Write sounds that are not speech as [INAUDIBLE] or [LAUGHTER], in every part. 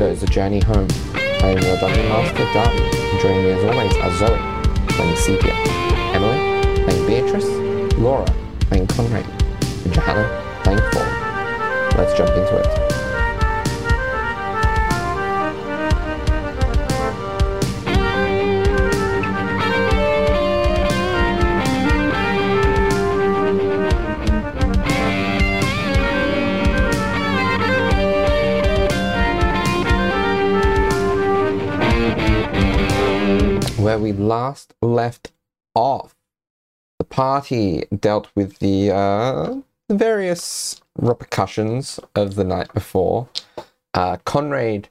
Wyvern's Weirdos, The Journey Home. I am your Dungeon Master, Darby. Joining me as always are Zoe, playing Sepia, Emily, playing Beatrice, Laura, playing Conrad, and Johanna, playing Fall. Let's jump into it. Last left off. The party dealt with the, uh, various repercussions of the night before. Uh, Conrad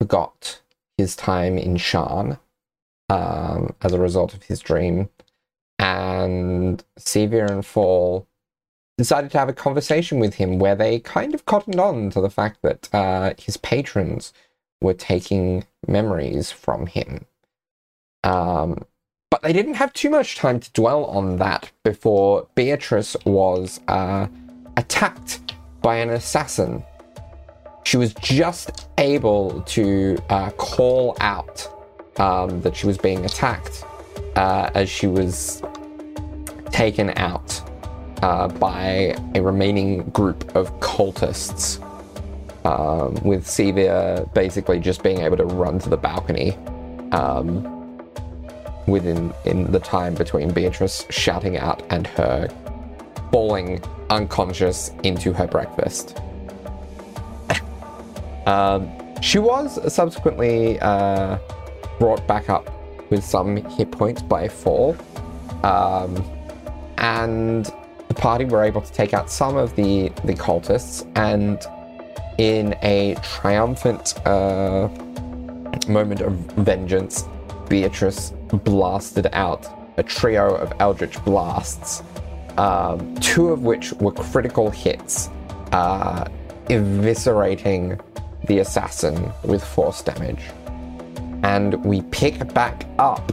forgot his time in Shan um, as a result of his dream, and Sevia and Fall decided to have a conversation with him where they kind of cottoned on to the fact that uh, his patrons were taking memories from him. Um, but they didn't have too much time to dwell on that before Beatrice was uh, attacked by an assassin. She was just able to uh, call out um, that she was being attacked uh, as she was taken out uh, by a remaining group of cultists. Um, with Sevia basically just being able to run to the balcony. Um, within in the time between Beatrice shouting out and her falling unconscious into her breakfast. [LAUGHS] um, she was subsequently uh, brought back up with some hit points by fall, um, and the party were able to take out some of the the cultists, and in a triumphant uh, moment of vengeance, Beatrice blasted out a trio of Eldritch blasts, um, two of which were critical hits, uh, eviscerating the assassin with force damage. And we pick back up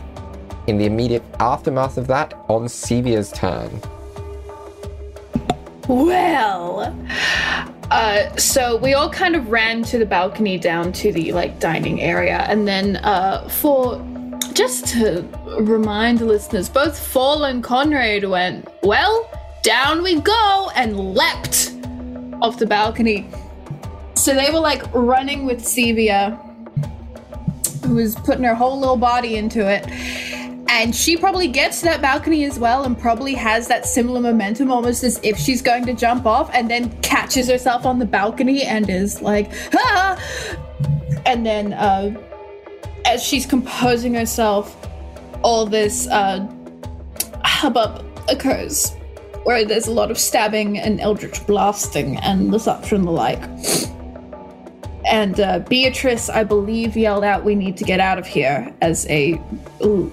in the immediate aftermath of that on Sevia's turn. Well, uh, so we all kind of ran to the balcony down to the like dining area, and then uh, for just to remind the listeners, both Fall and Conrad went, well, down we go, and leapt off the balcony. So they were like running with Sevia, who was putting her whole little body into it. And she probably gets to that balcony as well and probably has that similar momentum almost as if she's going to jump off and then catches herself on the balcony and is like, ah! And then uh, as she's composing herself, all this uh, hubbub occurs, where there's a lot of stabbing and eldritch blasting and the such and the like. And uh, Beatrice, I believe, yelled out, "We need to get out of here!" as a ooh,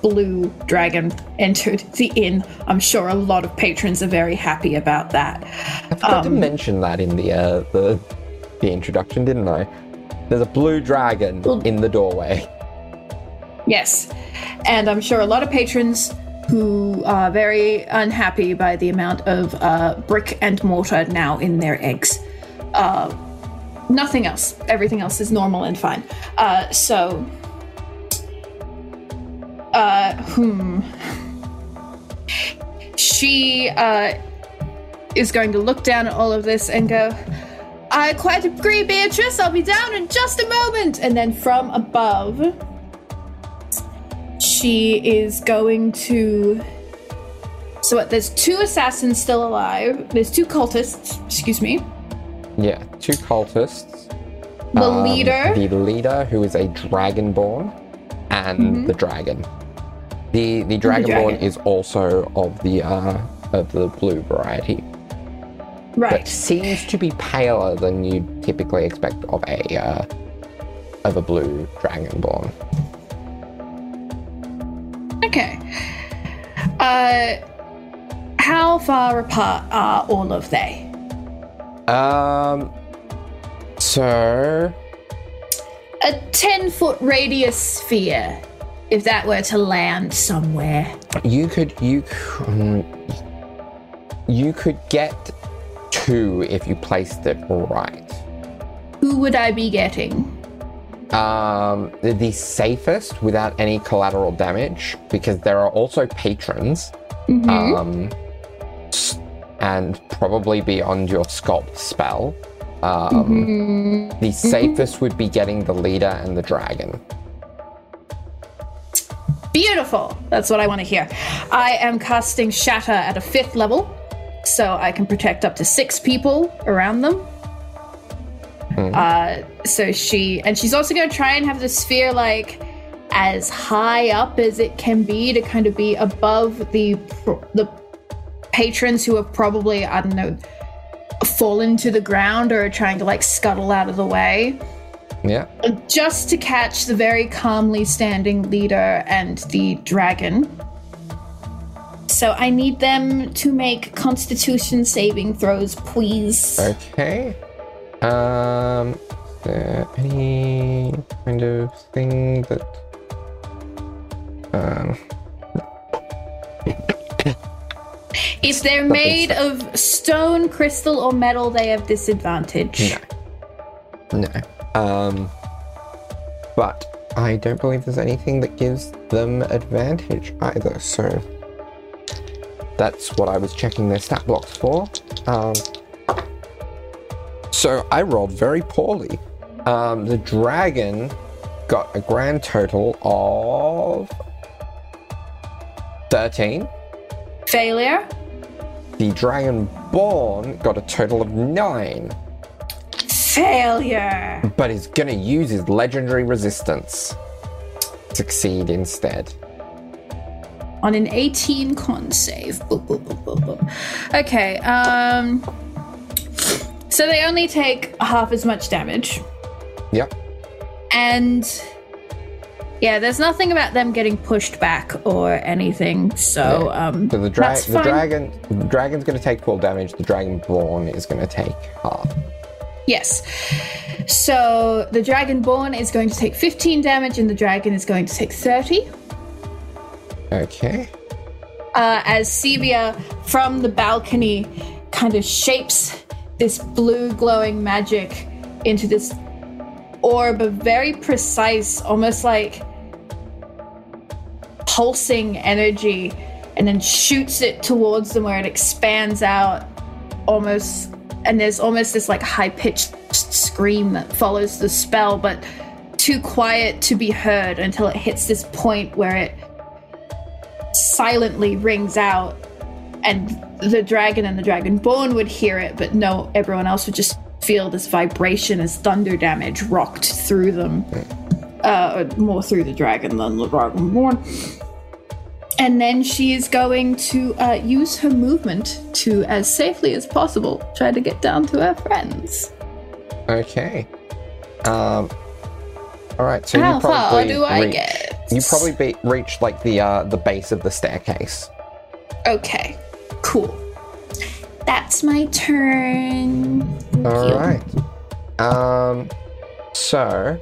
blue dragon entered the inn. I'm sure a lot of patrons are very happy about that. I forgot um, to mention that in the uh, the the introduction, didn't I? There's a blue dragon in the doorway. Yes. And I'm sure a lot of patrons who are very unhappy by the amount of uh, brick and mortar now in their eggs. Uh, nothing else. Everything else is normal and fine. Uh, so, uh, hmm. She uh, is going to look down at all of this and go, I quite agree, Beatrice. I'll be down in just a moment. And then from above, she is going to. So what, there's two assassins still alive. There's two cultists, excuse me. Yeah, two cultists. The um, leader. The leader, who is a dragonborn, and mm-hmm. the dragon. The the dragonborn dragon. is also of the uh, of the blue variety. Right. But seems to be paler than you typically expect of a uh, of a blue dragonborn. Okay. Uh, how far apart are all of they? Um. So. A ten foot radius sphere, if that were to land somewhere. You could you. You could get two if you placed it right. who would I be getting? Um, the, safest without any collateral damage because there are also patrons. Mhm. Um, and probably beyond your sculpt spell. Um, Mhm. The safest would be getting the leader and the dragon. Beautiful. That's what I want to hear. I am casting Shatter at a fifth level, so I can protect up to six people around them. Uh, so she and she's also going to try and have the sphere like as high up as it can be to kind of be above the the patrons who have probably I don't know fallen to the ground or are trying to like scuttle out of the way Yeah. just to catch the very calmly standing leader and the dragon. So I need them to make constitution saving throws, please. Okay. Um, is there any kind of thing that. Um, [LAUGHS] If they're made of stone, crystal, or metal, they have disadvantage. no. No. Um, but I don't believe there's anything that gives them advantage either, so. That's what I was checking their stat blocks for. Um, so I rolled very poorly. Um, the dragon got a grand total of 13. Failure. The dragonborn got a total of 9, Failure. but is going to use his legendary resistance. Succeed instead. On an 18 con save. Boop, boop, boop, boop, boop. Okay, um. So they only take half as much damage. Yep. And yeah, there's nothing about them getting pushed back or anything. So um, So the, dra- the dragon, the dragon's going to take full damage. The dragonborn is going to take half. Yes. So the dragonborn is going to take 15 damage, and the dragon is going to take 30. Okay. uh, as Sevia from the balcony kind of shapes this blue glowing magic into this orb of very precise, almost like pulsing energy, and then shoots it towards them where it expands out almost. And there's almost this like high pitched scream that follows the spell, but too quiet to be heard until it hits this point where it silently rings out and the dragon and the dragonborn would hear it but no everyone else would just feel this vibration as thunder damage rocked through them uh more through the dragon than the dragonborn and then she is going to uh, use her movement to as safely as possible try to get down to her friends Okay. Um. All right. So how far do i reach- get You probably be- reached like the uh the base of the staircase. okay cool that's my turn Thank All you. right. Um. So,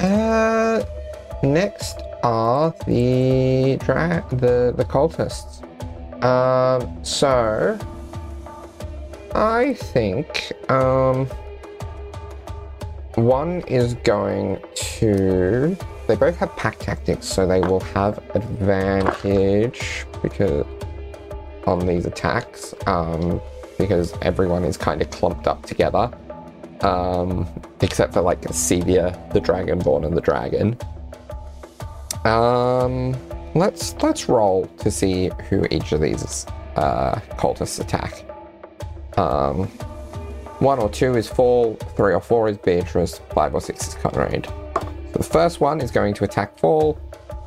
uh, next are the dra- the the cultists. Um. So, I think um. One is going to. They both have pack tactics, so they will have advantage because on these attacks. Um, because everyone is kind of clumped up together, um, except for like Sevia, the Dragonborn, and the dragon. Um, let's let's roll to see who each of these uh, cultists attack. Um, one or two is Fall, three or four is Beatrice, five or six is Conrad. The first one is going to attack Fall.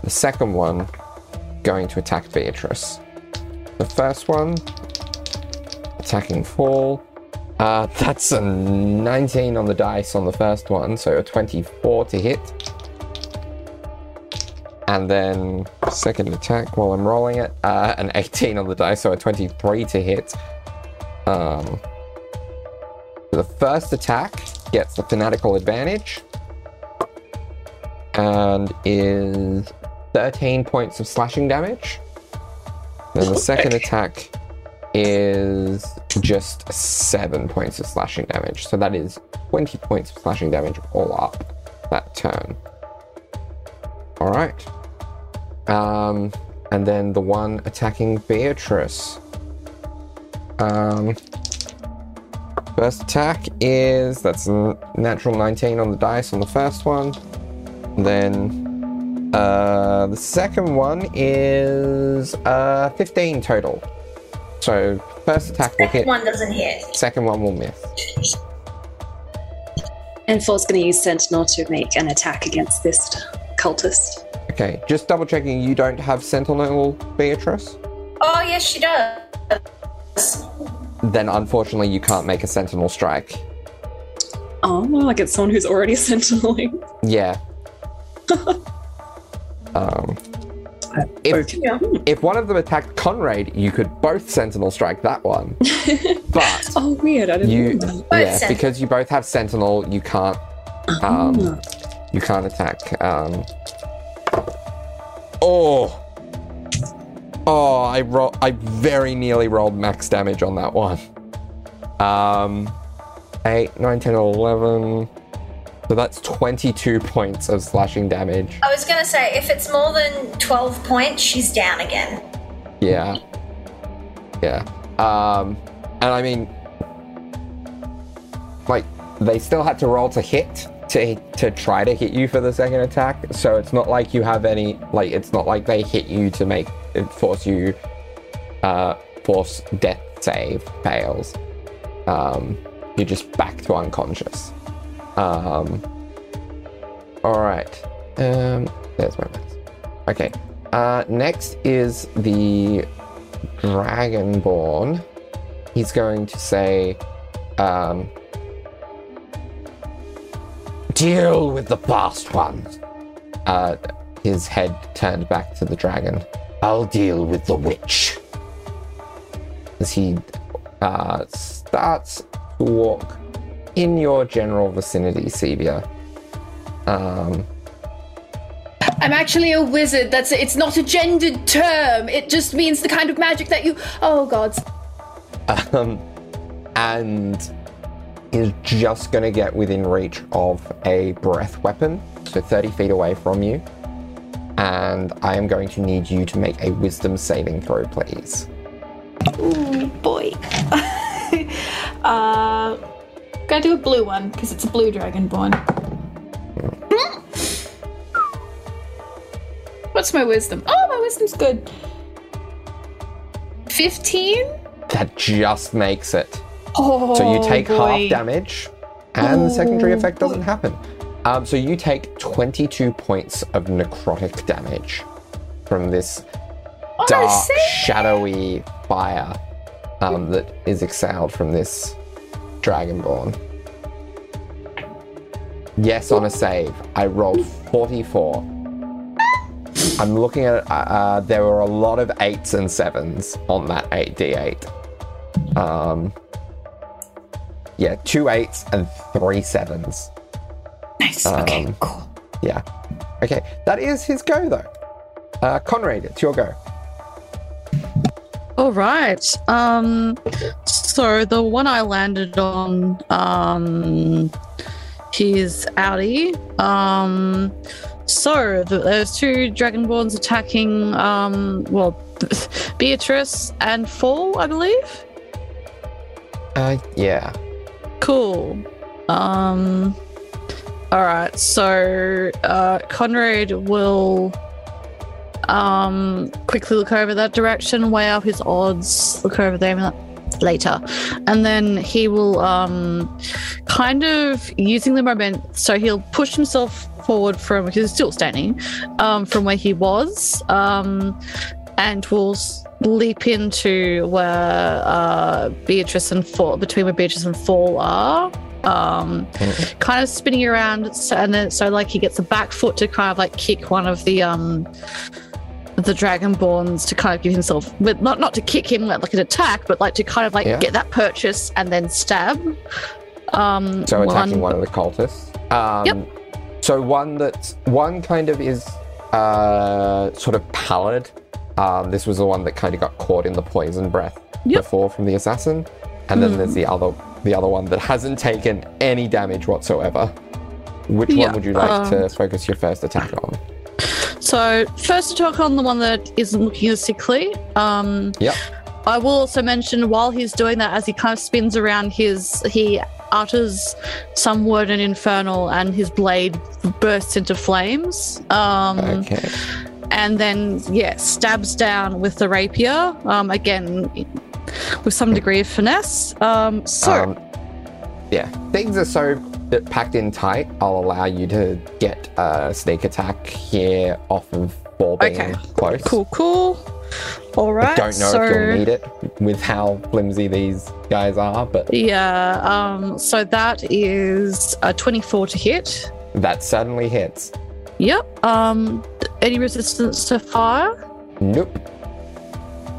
The second one going to attack Beatrice. The first one attacking Fall. Uh, [LAUGHS] that's a 19 on the dice on the first one, so a 24 to hit. And then second attack while I'm rolling it, uh, an 18 on the dice, so a 23 to hit. Um, the first attack gets the fanatical advantage and is 13 points of slashing damage. Then the second attack is just seven points of slashing damage. So that is 20 points of slashing damage all up that turn. All right. Um, and then the one attacking Beatrice. Um, first attack is that's a natural 19 on the dice on the first one. Then uh, the second one is uh, 15 total. So first attack will hit, One doesn't hit. second one will miss. And Four's going to use Sentinel to make an attack against this cultist. Okay, just double checking you don't have Sentinel, Beatrice? Oh, yes, she does. Then unfortunately you can't make a Sentinel strike. Oh, like it's someone who's already [LAUGHS] sentineling. Yeah. [LAUGHS] um, if, Okay. If one of them attacked Conrad, you could both Sentinel strike that one. [LAUGHS] But Oh, weird. I didn't you, know that. yeah, Sentinel. because you both have Sentinel, you can't, um, you can't attack. Um, oh, oh, I ro- I very nearly rolled max damage on that one. Um, 8, 9, 10, 11. So that's 22 points of slashing damage. I was going to say, if it's more than 12 points, she's down again. Yeah. Yeah. Um, and I mean, like, they still had to roll to hit to to try to hit you for the second attack. So it's not like you have any like it's not like they hit you to make it force you uh force death save fails. Um, you're just back to unconscious. Um. All right. Um. There's my max. Okay. Uh. Next is the Dragonborn. He's going to say, um, deal with the past ones. Uh, his head turned back to the dragon. I'll deal with the witch. As he uh, starts to walk in your general vicinity, Sevia. Um, I'm actually a wizard. That's it's not a gendered term. It just means the kind of magic that you. Oh God. um, and is just going to get within reach of a breath weapon, so 30 feet away from you. And I am going to need you to make a wisdom saving throw, please. Ooh boy. [LAUGHS] uh, gotta do a blue one because it's a blue dragonborn. What's my wisdom? Oh, my wisdom's good. Fifteen. That just makes it. Oh, So you take boy. half damage, and the secondary Oh, effect doesn't boy. happen. Um, so you take 22 points of necrotic damage from this Oh, dark, shadowy fire um, that is exhaled from this dragonborn. Yes, on a save, I rolled 44. I'm looking at. Uh, uh, there were a lot of eights and sevens on that 8d8. Um, yeah, two eights and three sevens. Nice. okay, um, cool. Yeah. Okay, that is his go though. Uh, Conrad, it's your go. All right. Um, so the one I landed on, um, he's Audi. Um, so th- there's two Dragonborns attacking, um, well, [LAUGHS] Beatrice and Fall, I believe. Uh, yeah. Cool. Um. All right. So uh, Conrad will um quickly look over that direction, weigh up his odds, look over them later, and then he will um kind of using the moment. So he'll push himself forward from because he's still standing um from where he was um and will leap into where uh, Beatrice and Fall, between where Beatrice and Fall are. Um, kind of spinning around, so, and then so like he gets the back foot to kind of like kick one of the um the dragonborns to kind of give himself, but not not to kick him like an attack, but like to kind of like Yeah. get that purchase and then stab. Um, So attacking one of the cultists. Um, Yep. So one that's one kind of is uh, sort of pallid Um, this was the one that kind of got caught in the poison breath Yep. before from the assassin, and then there's the other the other one that hasn't taken any damage whatsoever. Which Yeah, one would you like um, to focus your first attack on? So first to talk on the one that isn't looking as sickly. Um, Yep. I will also mention while he's doing that, as he kind of spins around, his he utters some word in infernal, and his blade bursts into flames. Um, Okay. and then yeah, stabs down with the rapier. Um, again, with some degree of finesse. Um, so Um, yeah, things are so bit packed in tight. I'll allow you to get a sneak attack here off of ball being Okay. close. cool, cool. All right. I don't know so, if you'll need it with how flimsy these guys are, but Yeah. Um, so that is a twenty-four to hit. that certainly hits. Yep. Um, any resistance to fire? Nope.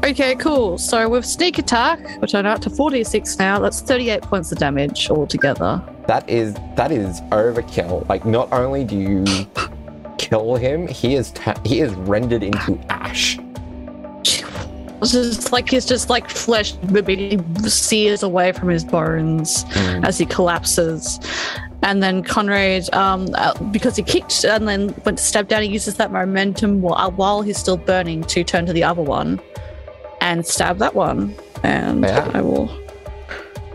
Okay, cool. So with sneak attack, which I know up to 46 now, that's 38 points of damage altogether. That is that is overkill. Like, not only do you kill him, he is ta- he is rendered into ash. It's just like he's just like flesh immediately sears away from his bones Mm. as he collapses. And then Conrad, um, uh, because he kicked and then went to step down, he uses that momentum while, while he's still burning to turn to the other one and stab that one. And Yeah. I will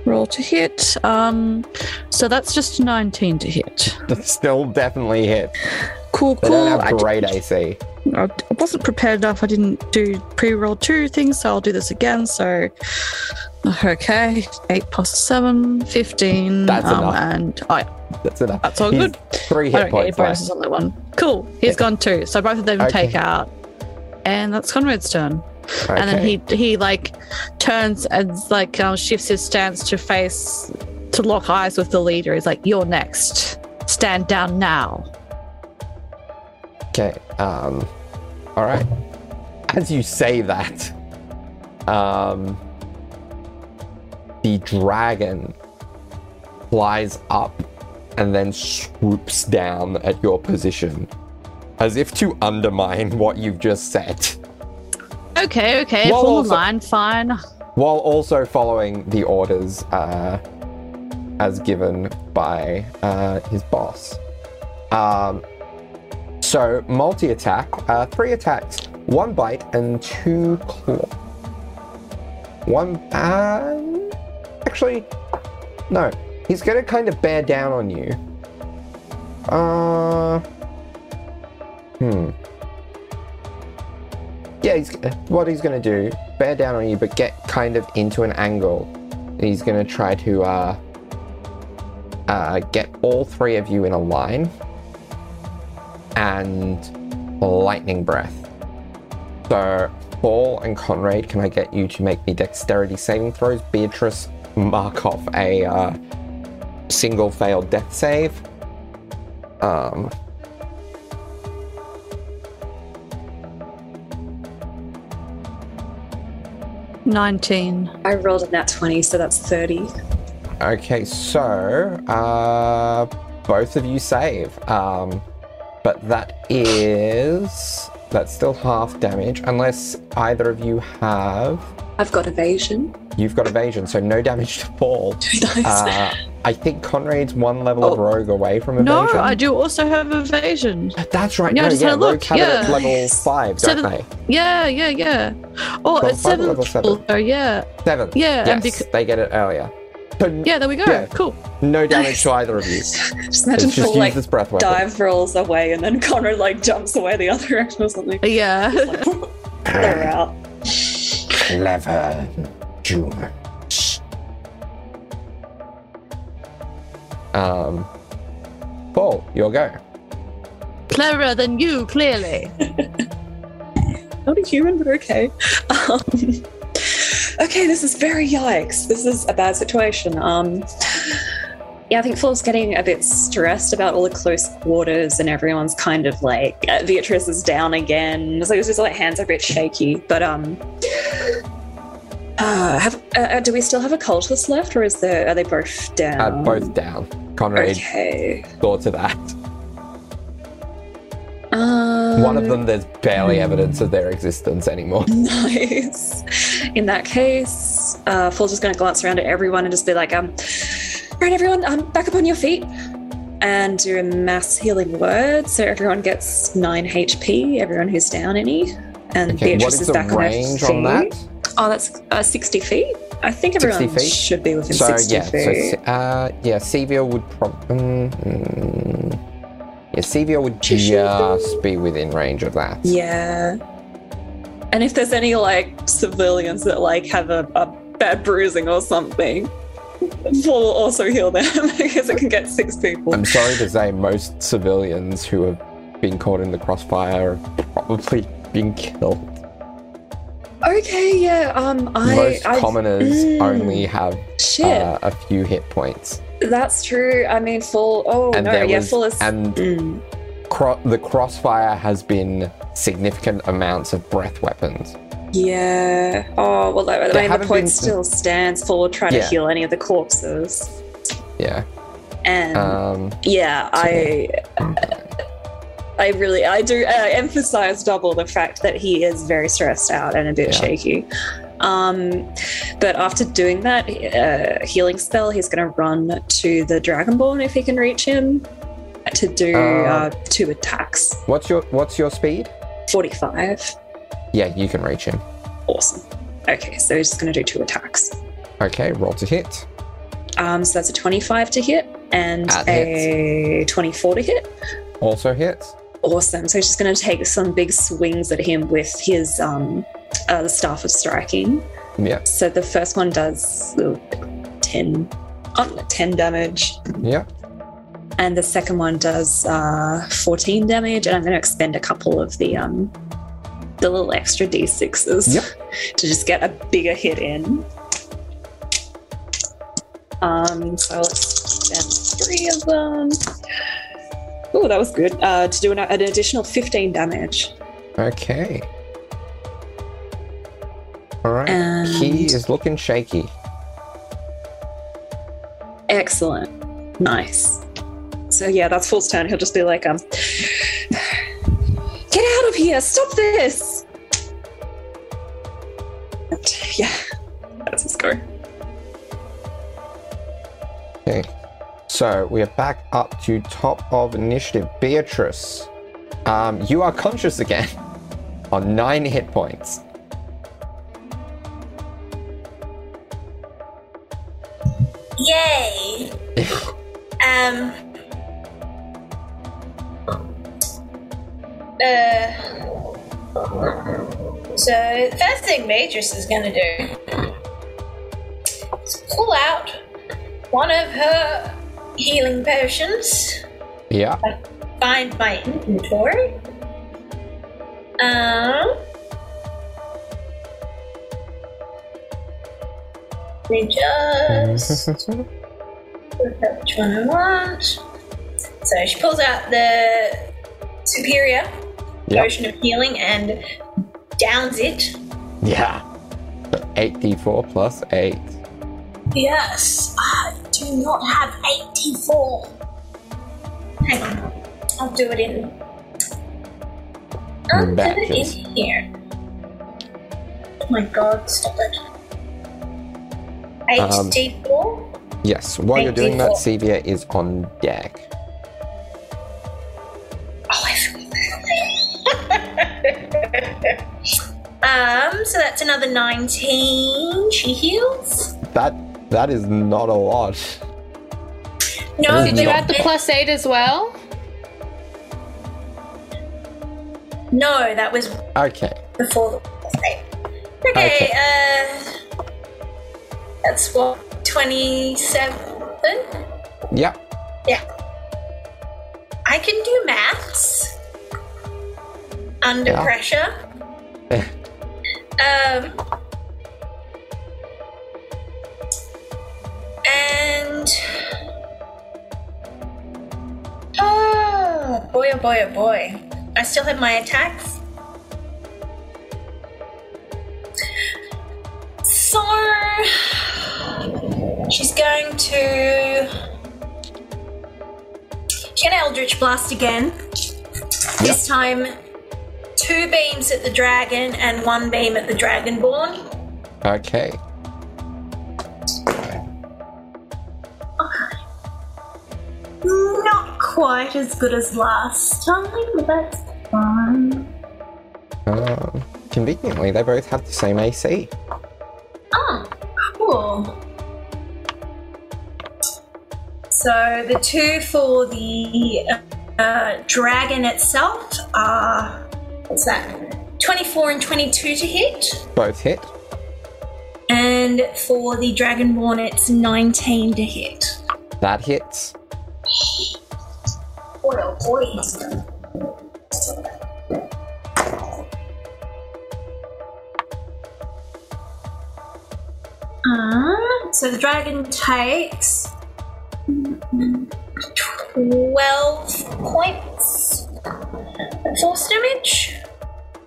roll to hit. Um, so that's just a 19 to hit. Still definitely hit. Cool, They cool. don't have great AC. I I wasn't prepared enough. I didn't do pre-roll two things, so I'll do this again. So, okay, eight plus seven, 15. That's enough. And oh, yeah, That's enough. that's all He's good. Three I hit don't get points left. bonuses on that one. Cool. He's Yeah. gone too. So both of them Okay. take out, and that's Conrad's turn. And then he he like turns and like um, shifts his stance to face to lock eyes with the leader. He's like, "You're next. Stand down now." Okay. Um. All right. As you say that, um, the dragon flies up and then swoops down at your position, as if to undermine what you've just said, Okay, okay, Well, full also- line, fine. while also following the orders uh, as given by uh, his boss. Um, so multi attack, uh, three attacks, one bite, and two claw. One. Uh, actually, no. He's gonna kind of bear down on you. Uh. Hmm. Yeah, he's what he's gonna do. Bear down on you, but get kind of into an angle. He's gonna try to uh, uh, get all three of you in a line and lightning breath. So, Paul and Conrad, can I get you to make me dexterity saving throws? Beatrice, mark off a uh, single failed death save. Um, Nineteen. I rolled a nat 20, so that's 30. Okay, so uh, both of you save, um, but that is that's still half damage unless either of you have. I've got evasion. You've got evasion, so no damage to Paul. [LAUGHS] nice. Uh, I think Conrad's one level of Oh. rogue away from evasion. No. I do also have evasion. That's right. Yeah, I no, just yeah, had a look, rogue have it at yeah. level Nice. five, don't they? Yeah, yeah, yeah. Oh, Well, it's seven. level seven? Oh, yeah, Seven. Yeah, and Yes, bec- they get it earlier. So yeah. There we go. Yeah. Cool. no damage to either of you. [LAUGHS] just imagine It's just Phil like this breath weapon. dive rolls away and then Conrad like jumps away the other direction or something. Yeah. [LAUGHS] They're out. Clever June. Um, Paul, your go. Cleverer than you, clearly. [LAUGHS] Not a human, but okay. Um, okay, this is very yikes. This is a bad situation. Um, yeah, I think Phil's getting a bit stressed about all the close quarters, and everyone's kind of like uh, Beatrice is down again. So it's just like hands are a bit shaky. But um, uh, have uh, uh, do we still have a cultist left, or is there are they both down? Uh, both down. Conrad Okay. saw to that. Um, one of Um, them, there's barely evidence of their existence anymore. [LAUGHS] Nice. In that case, uh, Fool's just going to glance around at everyone and just be like, um, right, everyone, um, back up on your feet. And do a mass healing word. So everyone gets 9 HP, everyone who's down any. And Okay, what Beatrice is back on her range feet. on that? Oh, that's uh, 60 feet. I think everyone should be within So 60 yeah, so feet. uh, yeah, Sevia would probably. Mm, mm, yeah, Sevia would just be within range of that. Yeah. And if there's any like civilians that like have a, a bad bruising or something, we'll also heal them [LAUGHS] because it can get six people. I'm sorry to say, most civilians who have been caught in the crossfire have probably been killed. Okay, yeah. Um, I most I, commoners Mm. only have uh, a few hit points, that's true. I mean, full. Oh and no, yeah, was full is. and Mm, cro- the crossfire has been significant amounts of breath weapons. yeah. Oh well, I There mean, the point been- still stands. for will try to heal any of the corpses, Yeah. and Um, yeah, I. [CLEARS THROAT] [CLEARS THROAT] I really, I do uh, emphasize double the fact that he is very stressed out and a bit Yeah. shaky. Um, but after doing that uh, healing spell, he's going to run to the Dragonborn if he can reach him to do Uh, uh, two attacks. what's your What's your speed? 45. Yeah, you can reach him. Awesome. Okay, so he's just going to do two attacks. Okay, roll to hit. Um, so that's a 25 to hit and a 24 to hit. Also hits. Awesome. So he's just going to take some big swings at him with his um, uh, the staff of striking. Yeah. So the first one does uh, 10, oh, 10 damage, Yeah. and the second one does uh, 14 damage. And I'm going to expend a couple of the um, the little extra d6s Yep. [LAUGHS] to just get a bigger hit in. Um, so let's spend three of them. Oh, that was good. Uh, to do an, an additional 15 damage. Okay. All right. And He is looking shaky. excellent. Nice. So yeah, that's Fool's turn. He'll just be like, um, get out of here! Stop this! And, yeah, [LAUGHS] that's his go. Okay. So we are back up to top of initiative. Beatrice, um, you are conscious again [LAUGHS] on nine hit points. Yay! [LAUGHS] um. Uh. So, first thing Beatrice is gonna do is pull out one of her healing potions. Yeah. Find my inventory. Um. We just [LAUGHS] which one I want. So she pulls out the superior Yep. potion of healing and downs it. yeah. 8d4 plus 8. Yes, I do not have 84. Hang on, I'll do it in. I'll do it in here. Oh my god, stop it. Um, 84? Yes. While you're doing that, 8d4. Sevia is on deck. Oh, I forgot. [LAUGHS] um, so that's another 19. She heals. That that is not a lot. No, Did Did you Yeah. add the plus eight as well? No, that was Okay. before the okay. Okay, uh that's what twenty-seven. Yep. Yeah. I can do maths under Yeah. pressure. [LAUGHS] um, and oh boy, oh boy, oh boy! I still have my attacks. So she's going to get Eldritch Blast again. This time two beams at the dragon and one beam at the dragonborn. Okay. Not quite as good as last time, but that's fine. Um, conveniently, they both have the same AC. Oh, cool. So the two for the uh, dragon itself are what's that? 24 and 22 to hit. Both hit. And for the dragonborn, it's 19 to hit. That hits. Boy. Uh, so the dragon takes 12 points force damage.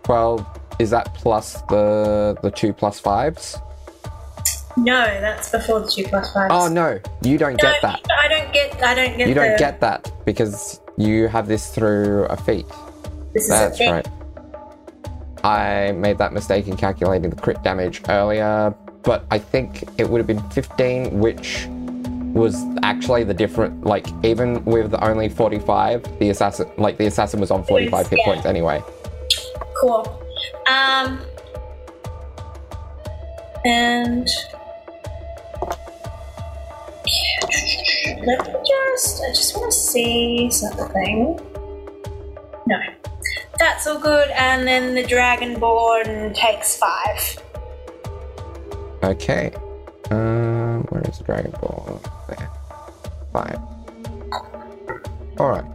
Well, is that plus the the two plus fives? No, that's before the 2 plus 5. Oh no, you don't no, get that. I don't get I don't get You don't the, get that because you have this through a feat. this is That's a thing. right. I made that mistake in calculating the crit damage earlier, but I think it would have been 15, which was actually the different. Like even with only 45, the assassin, like the assassin was on 45 hit yeah. points anyway. Cool. Um, and let me just, I just want to see something. No, that's all good. And then the dragonborn takes five. Okay. Um, where is the Dragon Ball? There. Five. Alright.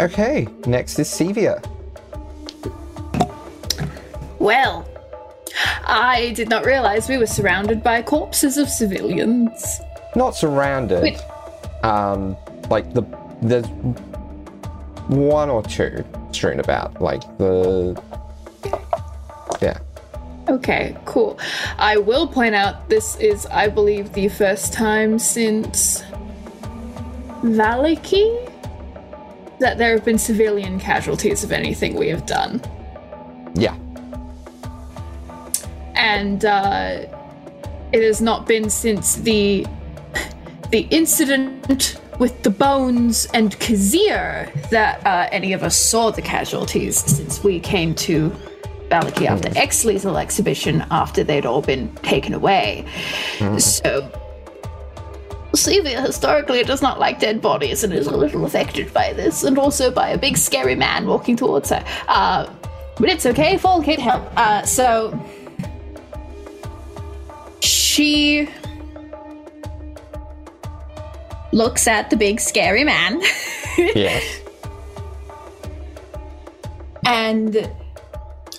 Okay, next is Sevia. Well, I did not realize we were surrounded by corpses of civilians. Not surrounded. Wait. Um, like the there's one or two strewn about. Like the yeah. Okay, cool. I will point out this is, I believe, the first time since Valaki that there have been civilian casualties of anything we have done. Yeah. and uh, it has not been since the the incident with the bones and Kazir that uh, any of us saw the casualties since we came to Valaki after X Lethal exhibition after they'd all been taken away. So. Sevia historically does not like dead bodies and is a little affected by this, and also by a big scary man walking towards her. Uh, but it's okay, Fall can't help. Uh, so she looks at the big scary man. [LAUGHS] Yes. and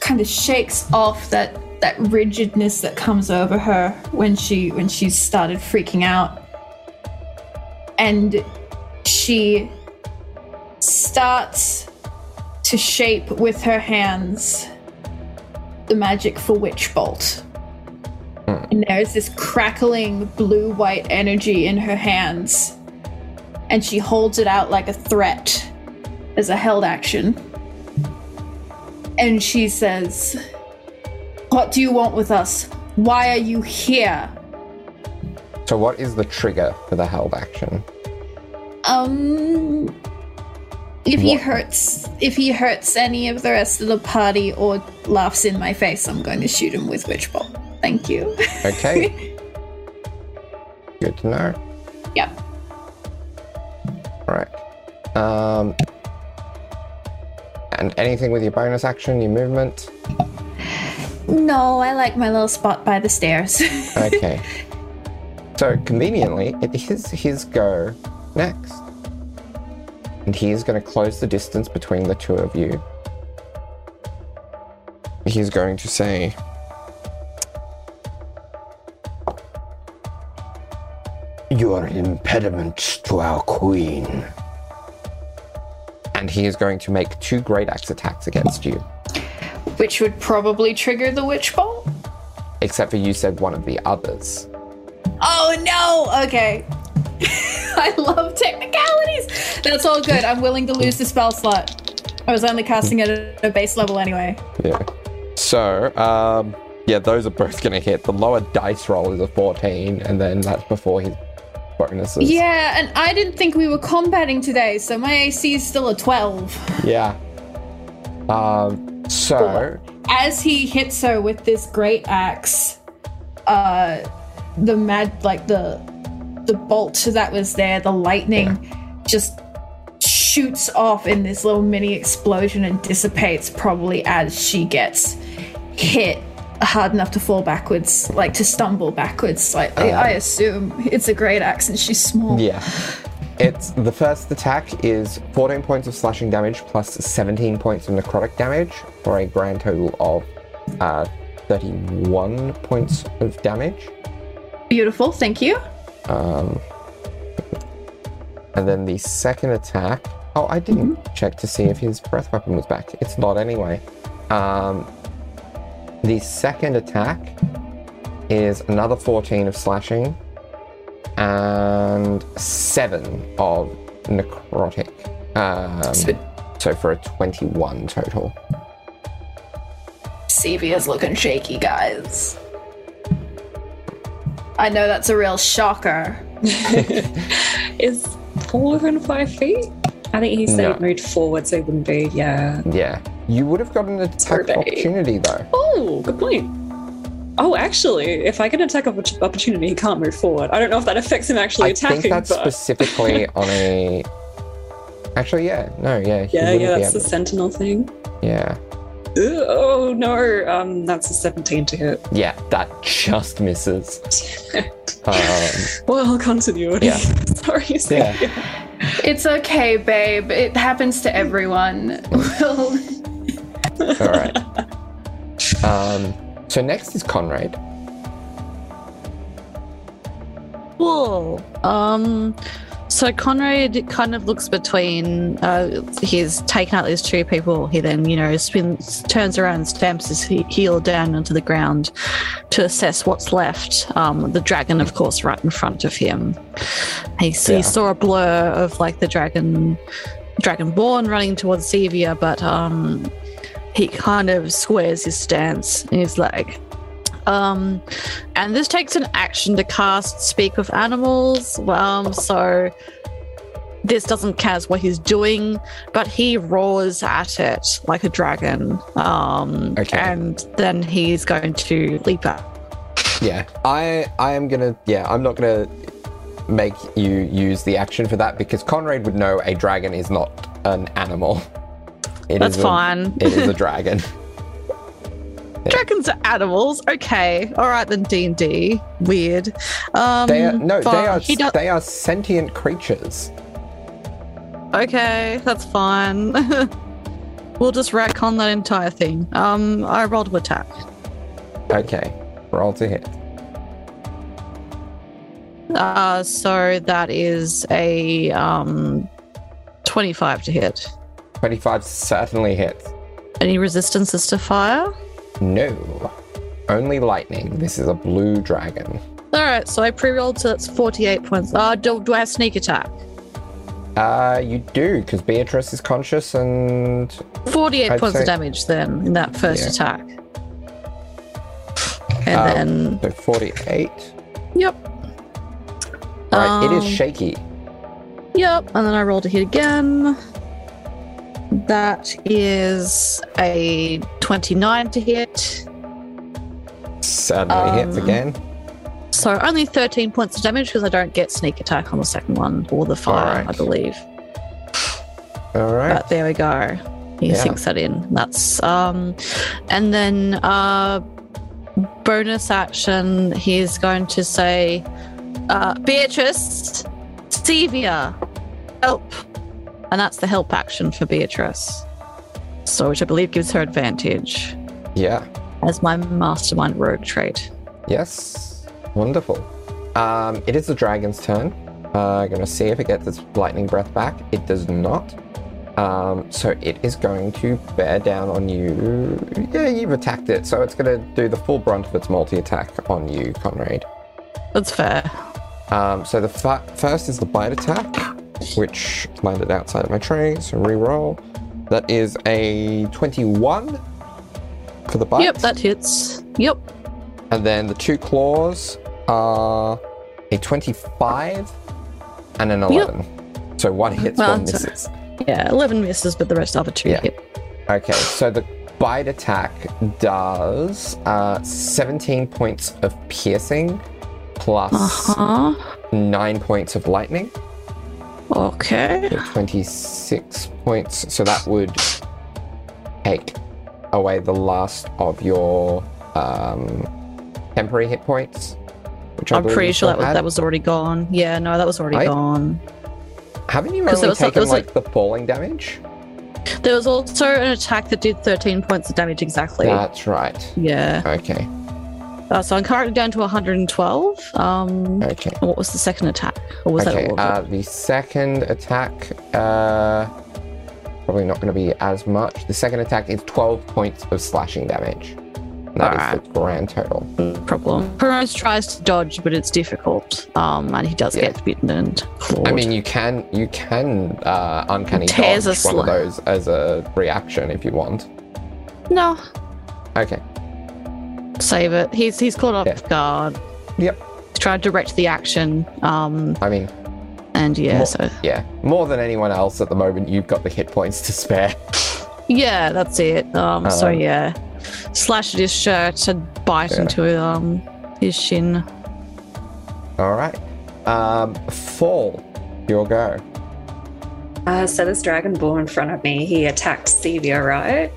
kind of shakes off that that rigidness that comes over her when she when she started freaking out. And she starts to shape with her hands the magic for witch bolt. Hmm. And there's this crackling blue white energy in her hands and she holds it out like a threat as a held action and she says, What do you want with us? Why are you here? So what is the trigger for the held action? Um if he What? hurts if he hurts any of the rest of the party or laughs in my face, I'm going to shoot him with witch bolt. Thank you. Okay. [LAUGHS] Good to know. yep. Alright. Um and anything with your bonus action, your movement? No, I like my little spot by the stairs. [LAUGHS] Okay. so conveniently, it is his go next. And he is going to close the distance between the two of you. He's going to say, You are an impediment to our queen. And he is going to make two great axe attacks against you. Which would probably trigger the witch bolt. Except for you said one of the others. Oh no! Okay. [LAUGHS] I love technicalities. That's all good. I'm willing to lose the spell slot. I was only casting it at a base level anyway. Yeah. So, um, yeah, those are both going to hit. The lower dice roll is a 14, and then that's before his bonuses. Yeah, and I didn't think we were combating today, so my AC is still a 12. Yeah. Um, so, As he hits her with this great axe, uh, the mad, like the the bolt that was there, the lightning just shoots off in this little mini explosion and dissipates probably as she gets hit hard enough to fall backwards, like to stumble backwards slightly. I assume it's a great axe and she's small. yeah. It's the first attack is 14 points of slashing damage plus 17 points of necrotic damage for a grand total of uh, 31 points of damage. Beautiful, thank you. Um, and then the second attack. Oh, I didn't check to see if his breath weapon was back. It's not anyway. Um, the second attack is another 14 of slashing and 7 of necrotic. Um, so for a 21 total. Sevia is looking shaky, guys. I know that's a real shocker. [LAUGHS] Is Paul within five feet? I think he No. he moved forward, so he wouldn't be. Yeah. Yeah. You would have gotten an attack Survey. opportunity though. Oh, good point. Oh, actually, if I get an attack opp- opportunity, he can't move forward. I don't know if that affects him actually I attacking. I think that's but... specifically [LAUGHS] on a. Actually, yeah, no, yeah, yeah, yeah, that's the sentinel thing. yeah, Ugh, oh no, um, that's a 17 to hit. yeah, that just misses. [LAUGHS] Um, well, continuity. Yeah. [LAUGHS] Sorry, Yeah. Sevia. It's okay, babe. It happens to everyone. [LAUGHS] All right. Um, so next is Conrad. Whoa. Um, so Conrad kind of looks between. Uh, he's taken out these two people. He then, you know, spins, turns around, and stamps his heel down onto the ground to assess what's left. Um, the dragon, of course, right in front of him. He, Yeah. he saw a blur of like the dragon, dragonborn running towards Sevia, but um, he kind of squares his stance and he's like, um, and this takes an action to cast Speak with Animals. Um, so this doesn't count what he's doing, but he roars at it like a dragon. Um, Okay. and then he's going to leap out. Yeah, I I am gonna. Yeah, I'm not gonna make you use the action for that because Conrad would know a dragon is not an animal. It That's a- fine. it is a [LAUGHS] dragon. Dragons are animals. Okay. All right then. D and D. Weird. Um, They are no, they are does- they are sentient creatures. Okay, that's fine. [LAUGHS] we'll just retcon that entire thing. Um, I rolled to attack. Okay, roll to hit. Uh, so that is a um, 25 to hit. 25 certainly hits. Any resistances to fire? No, only lightning. This is a blue dragon. All right, so I pre-rolled, so that's 48 points. Uh, do, do I have sneak attack? Uh, you do because Beatrice is conscious and 48 I'd points say- of damage then in that first Yeah. attack. And Um, then, so 48. yep. All right, it is Um, shaky. Yep, and then I rolled a hit again. That is a 29 to hit. Hits um, again. So only 13 points of damage because I don't get sneak attack on the second one or the fire, Alright. I believe. All right. But there we go. He Yeah. sinks that in. That's um and then uh bonus action he's going to say uh Beatrice Sevia help. And that's the help action for Beatrice. So which I believe gives her advantage Yeah. as my mastermind rogue trait. Yes. Wonderful. Um, it is the dragon's turn. Uh, gonna see if it gets its lightning breath back. It does not. Um, so it is going to bear down on you. Yeah, you've attacked it, so it's gonna do the full brunt of its multi attack on you, Conrad. That's fair. Um, so the fa- first is the bite attack, which landed outside of my tray. So re-roll. That is a 21 for the bite. Yep, that hits. Yep. And then the two claws are a 25 and an 11. Yep. So one hits, Well, one that's a- misses. Yeah, 11 misses, but the rest other two Yeah. hit. Okay, so the bite attack does uh, 17 points of piercing plus Uh huh. 9 points of lightning. Okay. So 26 points. So that would take away the last of your um, temporary hit points. Which I'm pretty sure that was, that was already gone. Yeah, no, that was already I- gone. Haven't you only was taken was, like, the falling damage? There was also an attack that did 13 points of damage exactly. That's right. yeah. Okay. Uh, so I'm currently down to 112. Um, Okay. what was the second attack? Or was okay. that all? Uh, it? the second attack, uh, probably not going to be as much. The second attack is 12 points of slashing damage. That is Alright. the grand total. problem. Perez tries to dodge, but it's difficult. Um, and he does Yeah. get bitten and clawed. I mean, you can you can uh, uncanny dodge one of those as a reaction if you want. no, Okay. Save it. He's he's caught off Yeah. guard. Yep. He's trying to direct the action. Um, I mean, and yeah, More- so yeah, more than anyone else at the moment, you've got the hit points to spare. [LAUGHS] yeah, that's it. Um, so yeah, slash at his shirt and bite Yeah. into um his shin. All right. Um, fall. Your go. Uh, so this dragonborn in front of me, he attacked Sevia, right?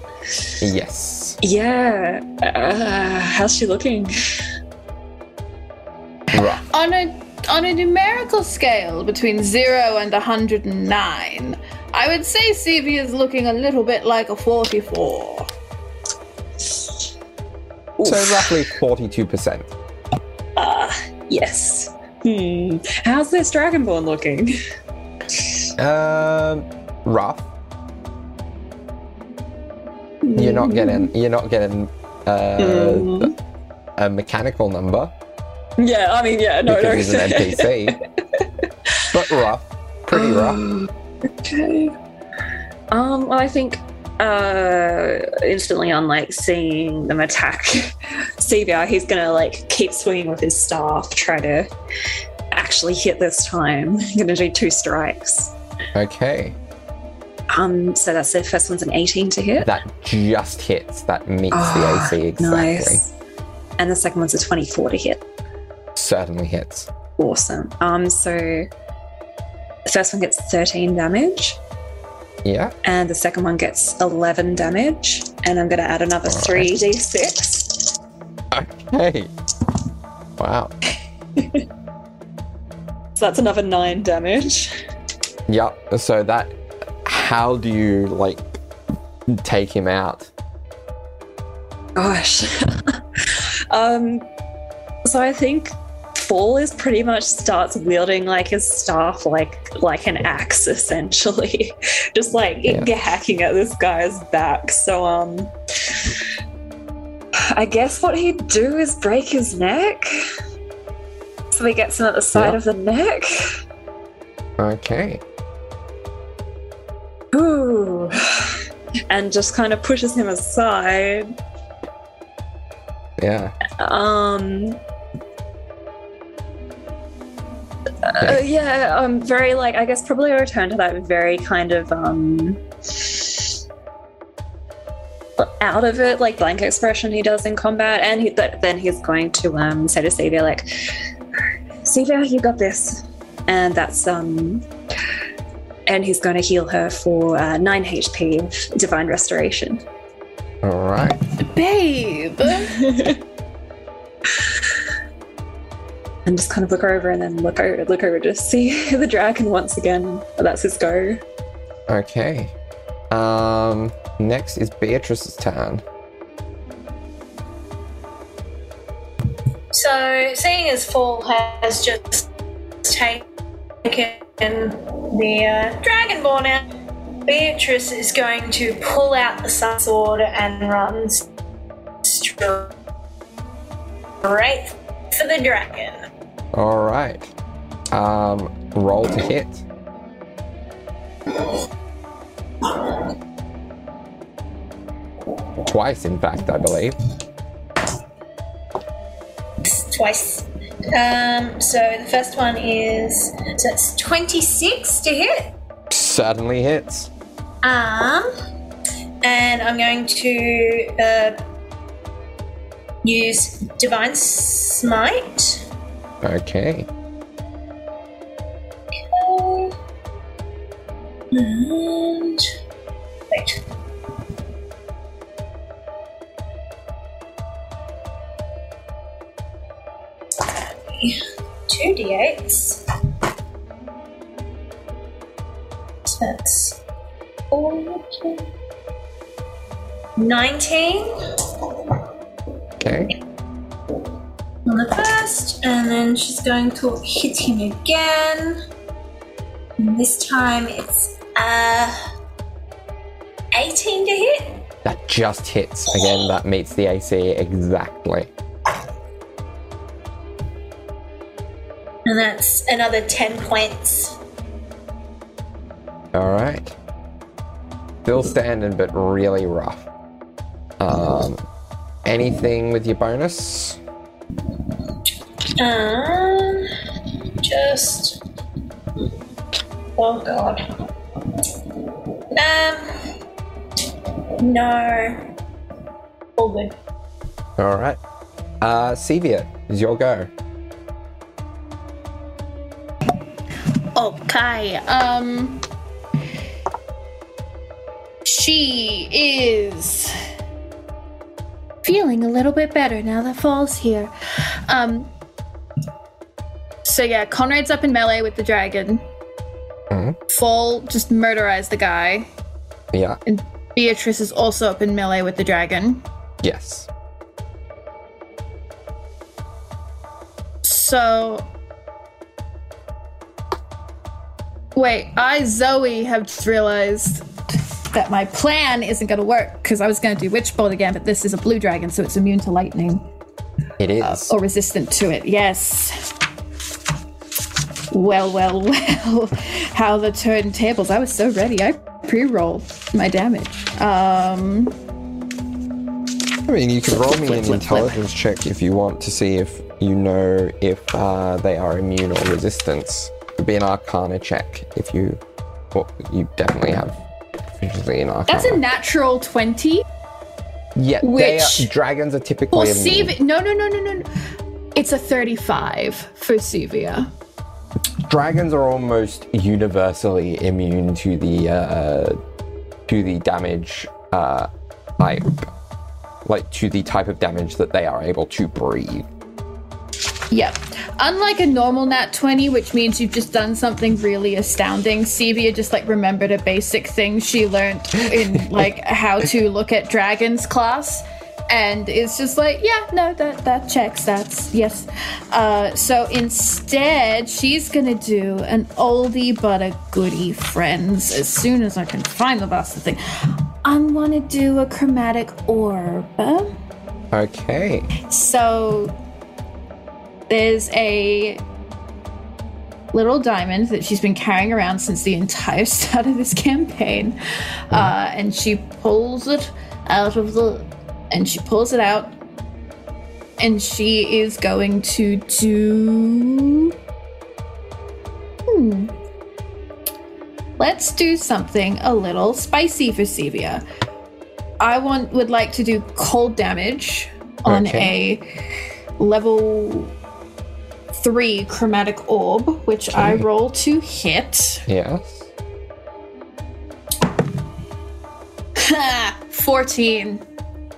Yes. Yeah. Uh, how's she looking? Rough. On a on a numerical scale between zero and 109, I would say Sevia is looking a little bit like a 44. So roughly forty-two percent. Uh, yes. Hmm. How's this dragonborn looking? Um, rough. You're not getting. You're not getting uh, Mm. a mechanical number Yeah, I mean, yeah, no, because no. he's an NPC. [LAUGHS] but rough. Pretty rough. okay. Um, well, I think uh, instantly on like seeing them attack [LAUGHS] Sevia, he's gonna like keep swinging with his staff, try to actually hit this time. [LAUGHS] gonna do two strikes. Okay. Um, so that's the first one's an 18 to hit. That just hits. That meets Ah, the AC exactly. Nice. And the second one's a 24 to hit. Certainly hits. Awesome. Um, so the first one gets 13 damage, Yeah. and the second one gets 11 damage. And I'm going to add another All right. 3d6. Okay. Wow. [LAUGHS] So that's another 9 damage. Yep. So that. How do you like take him out? Gosh. [LAUGHS] um, so I think Fall is pretty much starts wielding like his staff like like an axe essentially. [LAUGHS] Just like Yeah. [LAUGHS] hacking at this guy's back. So um I guess what he'd do is break his neck. So he gets him at the side Yeah. of the neck. Okay. Ooh. [SIGHS] And just kind of pushes him aside. Yeah. Um. Uh, yeah, um, very like I guess probably a return to that very kind of um out of it, like blank expression he does in combat, and he, th- then he's going to um say to Sevia like, Sevia, you got this, and that's um, and he's going to heal her for uh, nine HP of divine restoration. All right. Babe! [LAUGHS] and just kind of look over and then look over look over to see [LAUGHS] the dragon once again. That's his go. Okay. Um. Next is Beatrice's turn. So, seeing as Fall has just taken the uh, Dragonborn out, Beatrice is going to pull out the sun sword and run straight for the dragon. All right. Um. Roll to hit. Twice, in fact, I believe. Twice. Um, so the first one is so it's 26 to hit. Certainly hits. Um, and I'm going to uh, use Divine Smite. Okay. And 19 Okay. on the first, and then she's going to hit him again. And this time it's uh 18 to hit. That just hits. Again, that meets the AC exactly. And that's another 10 points. Alright. Still standing, but really rough. Anything with your bonus? Um, just. Oh god. Um, no. All good. Alright. Uh, Sevia, is your go. Okay. Um. She is feeling a little bit better now that fall's here. Um. So yeah, Conrad's up in melee with the dragon. Mhm. Fall just murderized the guy, Yeah. and Beatrice is also up in melee with the dragon. Yes. So. Wait, I, Zoe, have just realized that my plan isn't going to work because I was going to do Witch Bolt again, but this is a blue dragon, so it's immune to lightning It is. or resistant to it. Yes. Well, well, [LAUGHS] well. How the turntables. I was so ready. I pre rolled my damage. Um. I mean, you can roll me Flip, an flip, flip. intelligence check if you want to see if you know if uh, they are immune or resistance. It would be an arcana check if you. Well, you definitely have in arcana. That's a natural 20. Yeah, they which- are, dragons are typically Well, immune. No, no, no, no, no. no. It's a 35 for Sevia. Dragons are almost universally immune to the uh, to the damage uh, type, like to the type of damage that they are able to breathe. Yep. Unlike a normal nat 20, which means you've just done something really astounding, Sevia just like remembered a basic thing she learned in [LAUGHS] like how to look at dragons class. And it's just like, yeah, no, that that checks. That's yes. Uh, so instead, she's gonna do an oldie but a goodie, friends. As soon as I can find the bastard thing, I'm gonna do a chromatic orb. Okay. So there's a little diamond that she's been carrying around since the entire [LAUGHS] start of this campaign. Uh, and she pulls it out of the. And she pulls it out. And she is going to do. Hmm. Let's do something a little spicy for Sevia. I want would like to do cold damage on Okay. a level three chromatic orb, which I roll to hit. Yes. [LAUGHS] 14.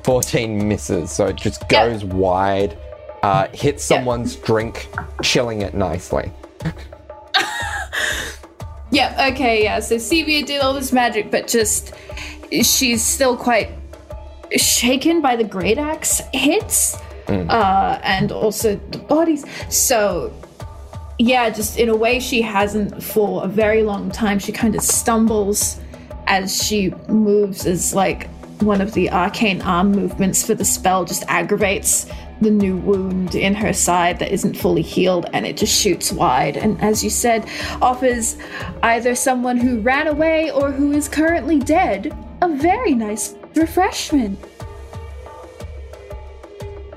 14 misses, so it just goes wide, uh, hits someone's drink, chilling it nicely. [LAUGHS] Yep, okay, yeah. So Sevia did all this magic, but just she's still quite shaken by the great axe hits. Uh, and also the bodies. So yeah, just in a way she hasn't for a very long time. She kind of stumbles as she moves as like one of the arcane arm movements for the spell just aggravates the new wound in her side that isn't fully healed and it just shoots wide and as you said offers either someone who ran away or who is currently dead a very nice refreshment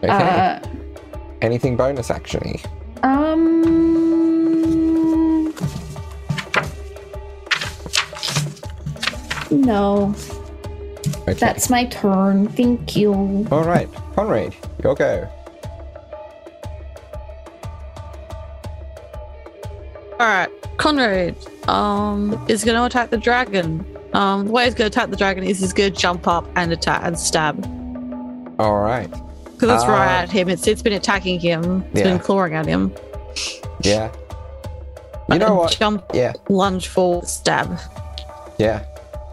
Okay. Uh, Anything bonus actiony? um. No, Okay. that's my turn. Thank you. All right, Conrad, your go. All right, Conrad um is going to attack the dragon. Um, the way he's going to attack the dragon is he's going to jump up and attack and stab All right. Because it's right Ah. at him. It's it's been attacking him. It's Yeah. been clawing at him. Yeah. You know what? Jump, Yeah. lunge forward, stab Yeah.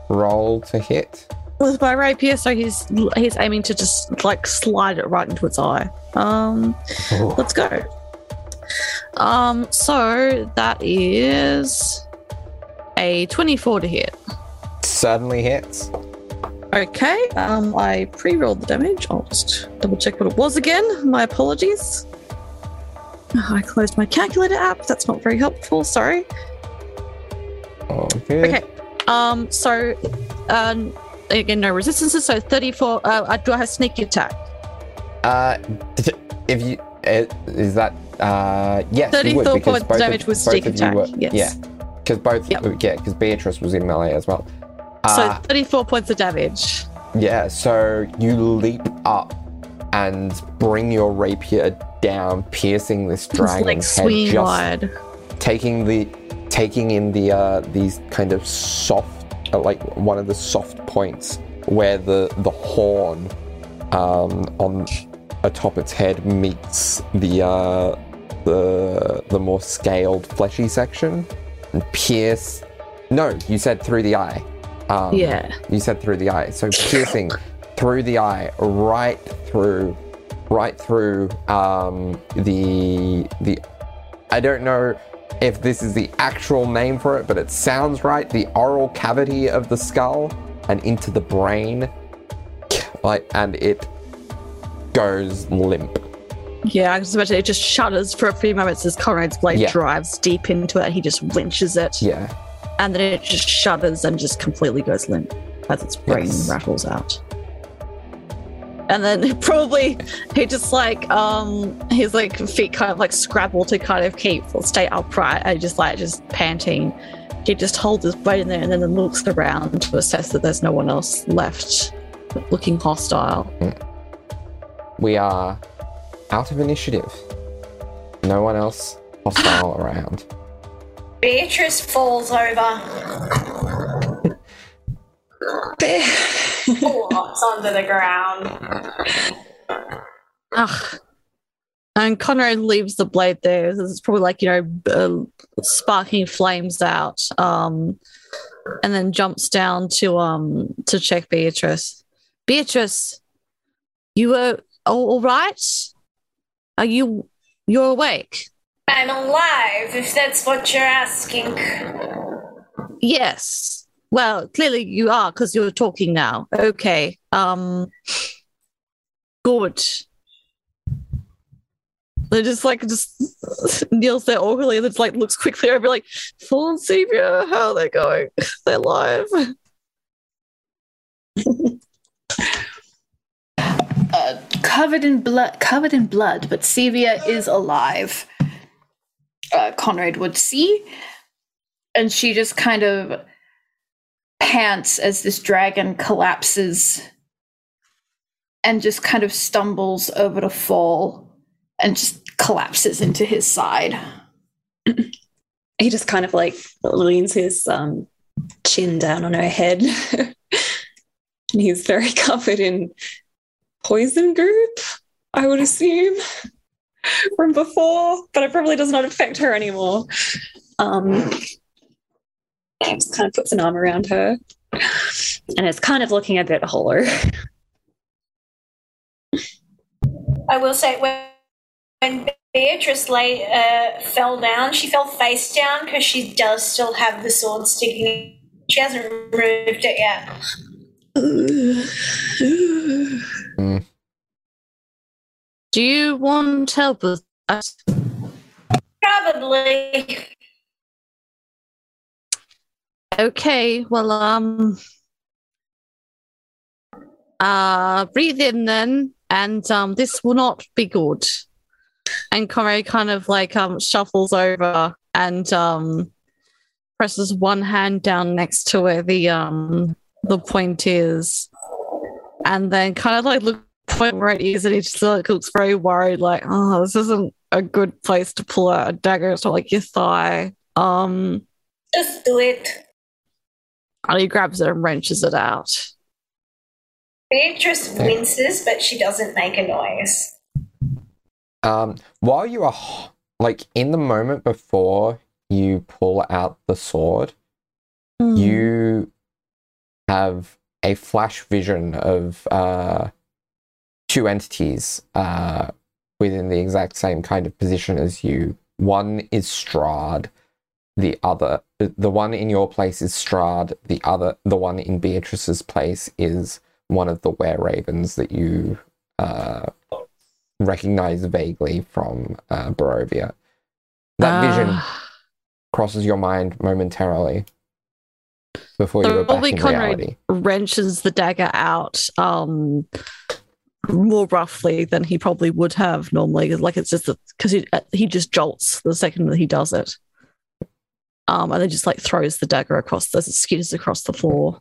Roll to hit. with my rapier. So he's he's aiming to just like slide it right into its eye. Um, Oh, let's go. Um, so that is a twenty-four to hit. Certainly hits. Okay, um, I pre-rolled the damage. I'll just double check what it was again. My apologies. I closed my calculator app. That's not very helpful. Sorry. Good. Okay. Um. So, um, again, no resistances. So thirty-four. Uh, do I have sneak attack? Uh, if you uh, is that uh yes, Thirty-four because points damage of, both sneak attack. were yes. yeah, because both Yep. yeah because Beatrice was in melee as well. So Uh, thirty-four points of damage. yeah, so you leap up and bring your rapier down, piercing this dragon's like head, just wide. taking the taking in the uh these kind of soft uh, like one of the soft points where the the horn um on atop its head meets the uh the the more scaled fleshy section and pierce no you said through the eye um Yeah. you said through the eye. So piercing through the eye, right through, right through um, the the. I don't know if this is the actual name for it, but it sounds right. The oral cavity of the skull and into the brain, like, and it goes limp. Yeah, I can just imagine it just shudders for a few moments as Conrad's blade Yeah. drives deep into it he just winches it. Yeah, And then it just shudders and just completely goes limp as its brain Yes. rattles out. And then [LAUGHS] probably he just like um his like feet kind of like scrabble to kind of keep or stay upright and just like just panting. He just holds his blade in there and then looks around to assess that there's no one else left looking hostile. we are out of initiative. No one else hostile around. Beatrice falls over, flops onto the ground. Ugh. And Conrad leaves the blade there. It's probably like, you know, uh, sparking flames out. Um, and then jumps down to um to check Beatrice. Beatrice, you are all all right? Are you you're awake? I'm alive, if that's what you're asking. Yes. Well, clearly you are because you're talking now. Okay. Um good. They just like just [LAUGHS] kneels there awkwardly and then like looks quickly over like Fallen Sevia, how are they going? [LAUGHS] They're alive. [LAUGHS] uh, covered in blood, covered in blood, but Sevia is alive. Uh, Conrad would see, and she just kind of pants as this dragon collapses, and just kind of stumbles over to fall, and just collapses into his side. he just kind of like leans his um, chin down on her head. [LAUGHS] and he's very [LAUGHS] covered in poison group, I would assume, [LAUGHS] from before, but it probably does not affect her anymore. Um, he just kind of puts an arm around her. And it's kind of looking a bit hollow. I will say, when, when Beatrice lay, uh, fell down, she fell face down because she does still have the sword sticking. She hasn't removed it yet. Do you want help with that? Probably. Okay, well, um, uh, breathe in then. and um, this will not be good. And Conrad kind of like um shuffles over and um presses one hand down next to where the um the point is, and then kind of like look point where it is, and he just like looks very worried, like, oh, this isn't a good place to pull out a dagger. It's not like your thigh. Um, Just do it. and he grabs it and wrenches it out. Beatrice winces, but she doesn't make a noise. Um, while you are like in the moment before you pull out the sword, Hmm. you have a flash vision of uh, two entities uh, within the exact same kind of position as you. One is Strahd, the other, the one in your place is Strahd. The other, the one in Beatrice's place is one of the were ravens that you uh, recognize vaguely from uh, Barovia. That vision Ah. crosses your mind momentarily before you So go back probably in Conrad reality. wrenches the dagger out um more roughly than he probably would have normally like it's just because he uh, he just jolts the second that he does it um and then just like throws the dagger across as it skitters across the floor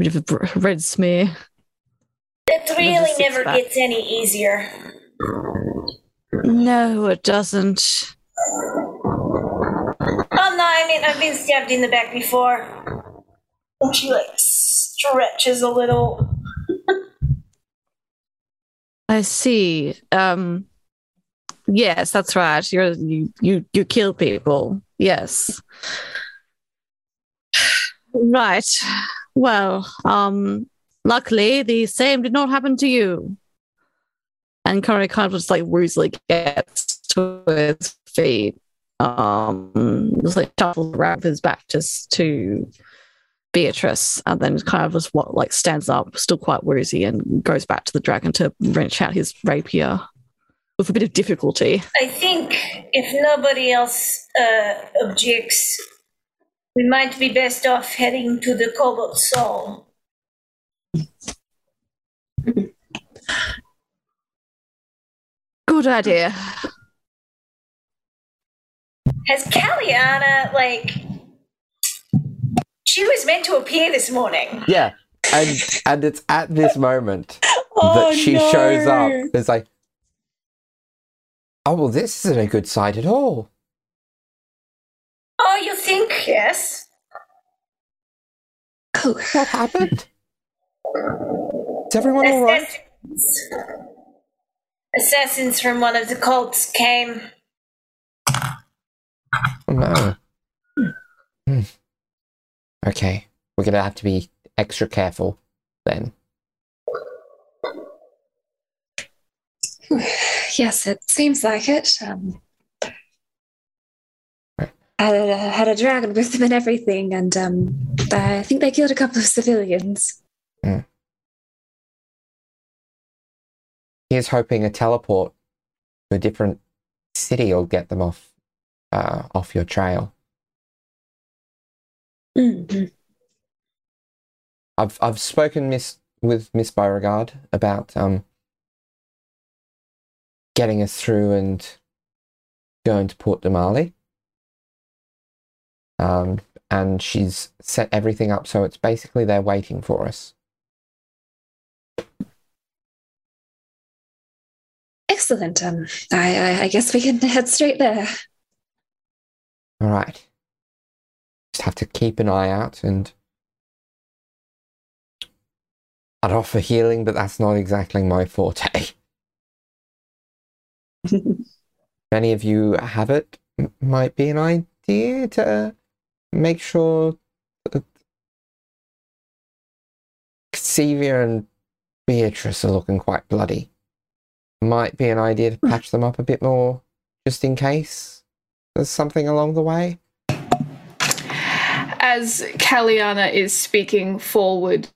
A bit of a red smear It really never back. gets any easier. no it doesn't Oh no, I mean I've been stabbed in the back before. And she like stretches a little. I see. Um yes that's right. You're you you, you kill people. Yes. [SIGHS] Right. Well um luckily the same did not happen to you. And Conrad kind of just like woozily gets to his feet um just like shuffles around with his back just to Beatrice and then kind of just what like stands up still quite woozy and goes back to the dragon to wrench out his rapier with a bit of difficulty I think if nobody else uh, objects, we might be best off heading to the Cobalt Soul. good idea Has Caliana like? She was meant to appear this morning. Yeah, and and it's at this moment [LAUGHS] Oh, that she no. shows up. It's like, oh well, this isn't a good sight at all. Oh, you think? Yes. Oh, What happened? Is everyone all right? Assassins. From one of the cults came. Oh no. Hmm. Okay, we're gonna have to be extra careful then. [SIGHS] yes, it seems like it. Um, Right. had a, had a dragon with them and everything, and um, I think they killed a couple of civilians. Here's hoping a teleport to a different city will get them off uh, off your trail. Mhm. I've I've spoken Miss with Miss Beauregard about um getting us through and going to Port Damali. Um, and she's set everything up so it's basically they're waiting for us. Excellent. Um, I, I, I guess we can [LAUGHS] head straight there. All right. Just have to keep an eye out and. I'd offer healing, but that's not exactly my forte. [LAUGHS] [LAUGHS] If any of you have it, m- might be an idea to make sure that Sevia and Beatrice are looking quite bloody. Might be an idea to patch them up a bit more, just in case there's something along the way. As Kaliana is speaking forward,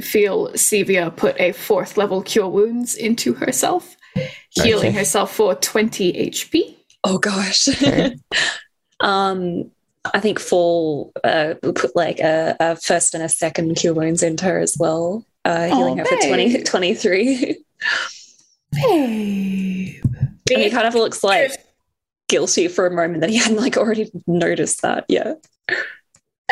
feel Sevia put a fourth level cure wounds into herself, healing Okay. herself for 20 HP. Oh gosh. Okay. [LAUGHS] um, I think Fall uh, put like a, a first and a second cure wounds into her as well. uh, healing Oh, her for 20, 23. Babe. and he kind of looks like guilty for a moment that he hadn't like already noticed that yet.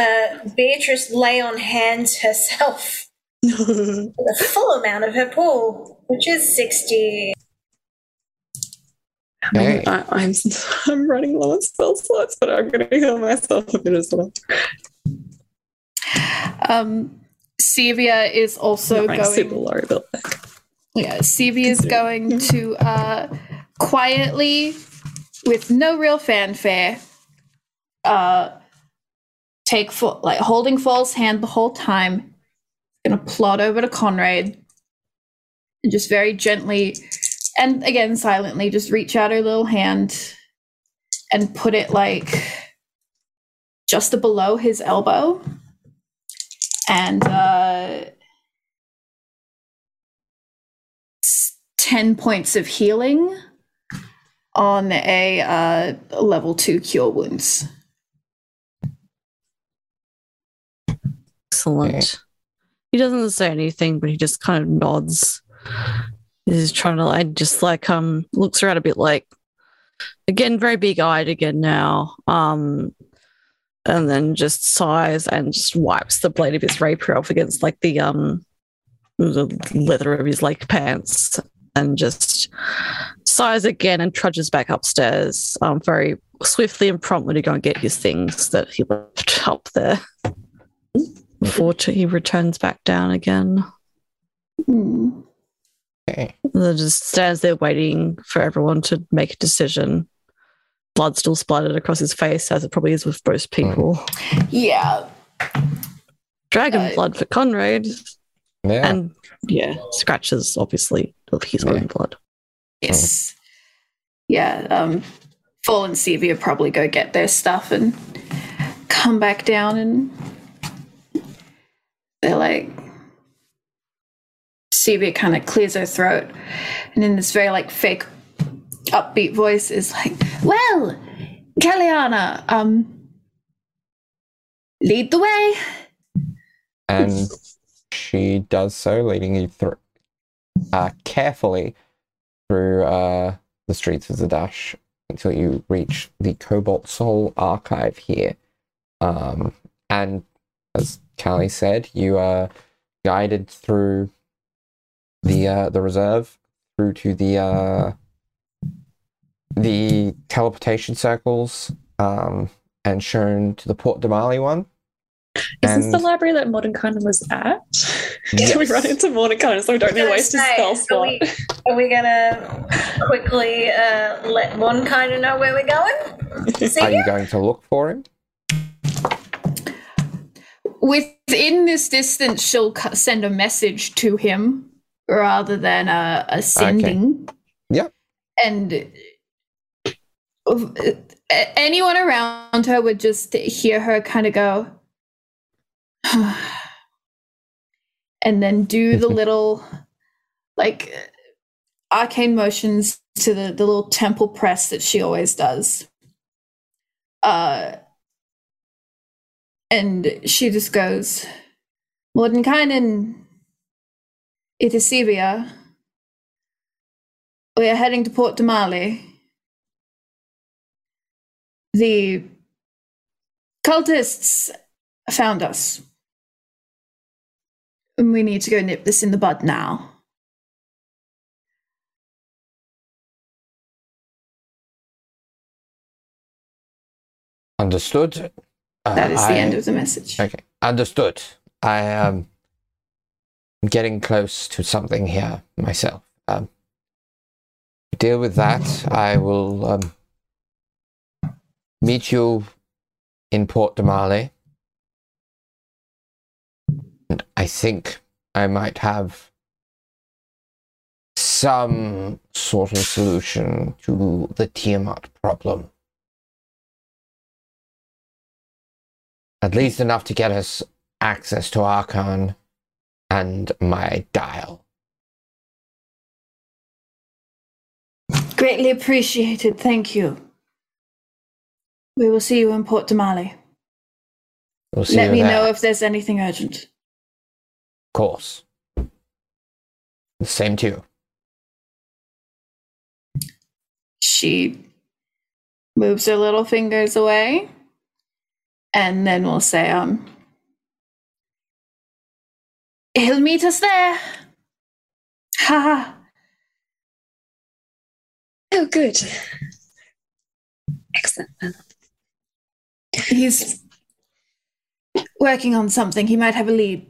Uh, Beatrice lay on hands herself [LAUGHS] the full amount of her pool, which is 60. Okay. I, I'm I'm running low on spell slots, but I'm going to heal myself a bit as well. Um, Sevia is also going. super low, but Yeah, Sevia is going to uh, quietly, with no real fanfare, uh, take full, like holding Fall's hand the whole time. Gonna plod over to Conrad and just very gently, and again silently, just reach out her little hand and put it like just below his elbow, and uh, 10 points of healing on a uh, level 2 cure wounds. Excellent. He doesn't say anything, but he just kind of nods. He's trying to like just like um looks around a bit like again very big eyed again now. Um and then just sighs and just wipes the blade of his rapier off against like the um the leather of his like pants and just sighs again and trudges back upstairs um very swiftly and promptly to go and get his things that he left up there before t- he returns back down again. Hmm. Okay. And just stands there waiting for everyone to make a decision. Blood still splattered across his face, as it probably is with most people. Yeah. Dragon Uh, blood for Conrad, Yeah. and yeah, scratches obviously of his Yeah. own blood. Yes. Yeah. Um, Fall and Sevia probably go get their stuff and come back down, and they're like, Sevia kind of clears her throat, and in this very like fake upbeat voice is like, "Well, Kellyanna, um, lead the way." and she does so, leading you through uh, carefully through uh, the streets of Zadash until you reach the Cobalt Soul archive here. Um, and as Callie said, you are guided through the uh, the reserve through to the uh, the teleportation circles um, and shown to the Port Damali one. Is this the library that Modern Mordenkainen was at? Yes. [LAUGHS] Can we run into Modern Mordenkainen so we don't I was waste his spell slot? Are we, [LAUGHS] are we gonna quickly uh, let one kind of know where we're going? See Are ya? you going to look for him? Within this distance, she'll send a message to him rather than a, a sending. Yep. And uh, anyone around her would just hear her kind of go, [SIGHS] and then do the [LAUGHS] little, like, arcane motions to the, the little temple press that she always does. Uh, and she just goes, Mordenkainen, it is Sevia. We are heading to Port Damali. The cultists found us. And we need to go nip this in the bud now. Understood. Uh, That is the I- end of the message. Okay, understood. I am getting close to something here myself. Um, deal with that. I will um, meet you in Port Damali. And I think I might have some sort of solution to the Tiamat problem. At least enough to get us access to Archon and my dial. Greatly appreciated. Thank you. We will see you in Port Damali. We'll see Let me there. know if there's anything urgent. Of course. Same to you. She moves her little fingers away, and then we'll say, um, he'll meet us there. Ha ha. Oh, good. Excellent. then. He's working on something. He might have a lead.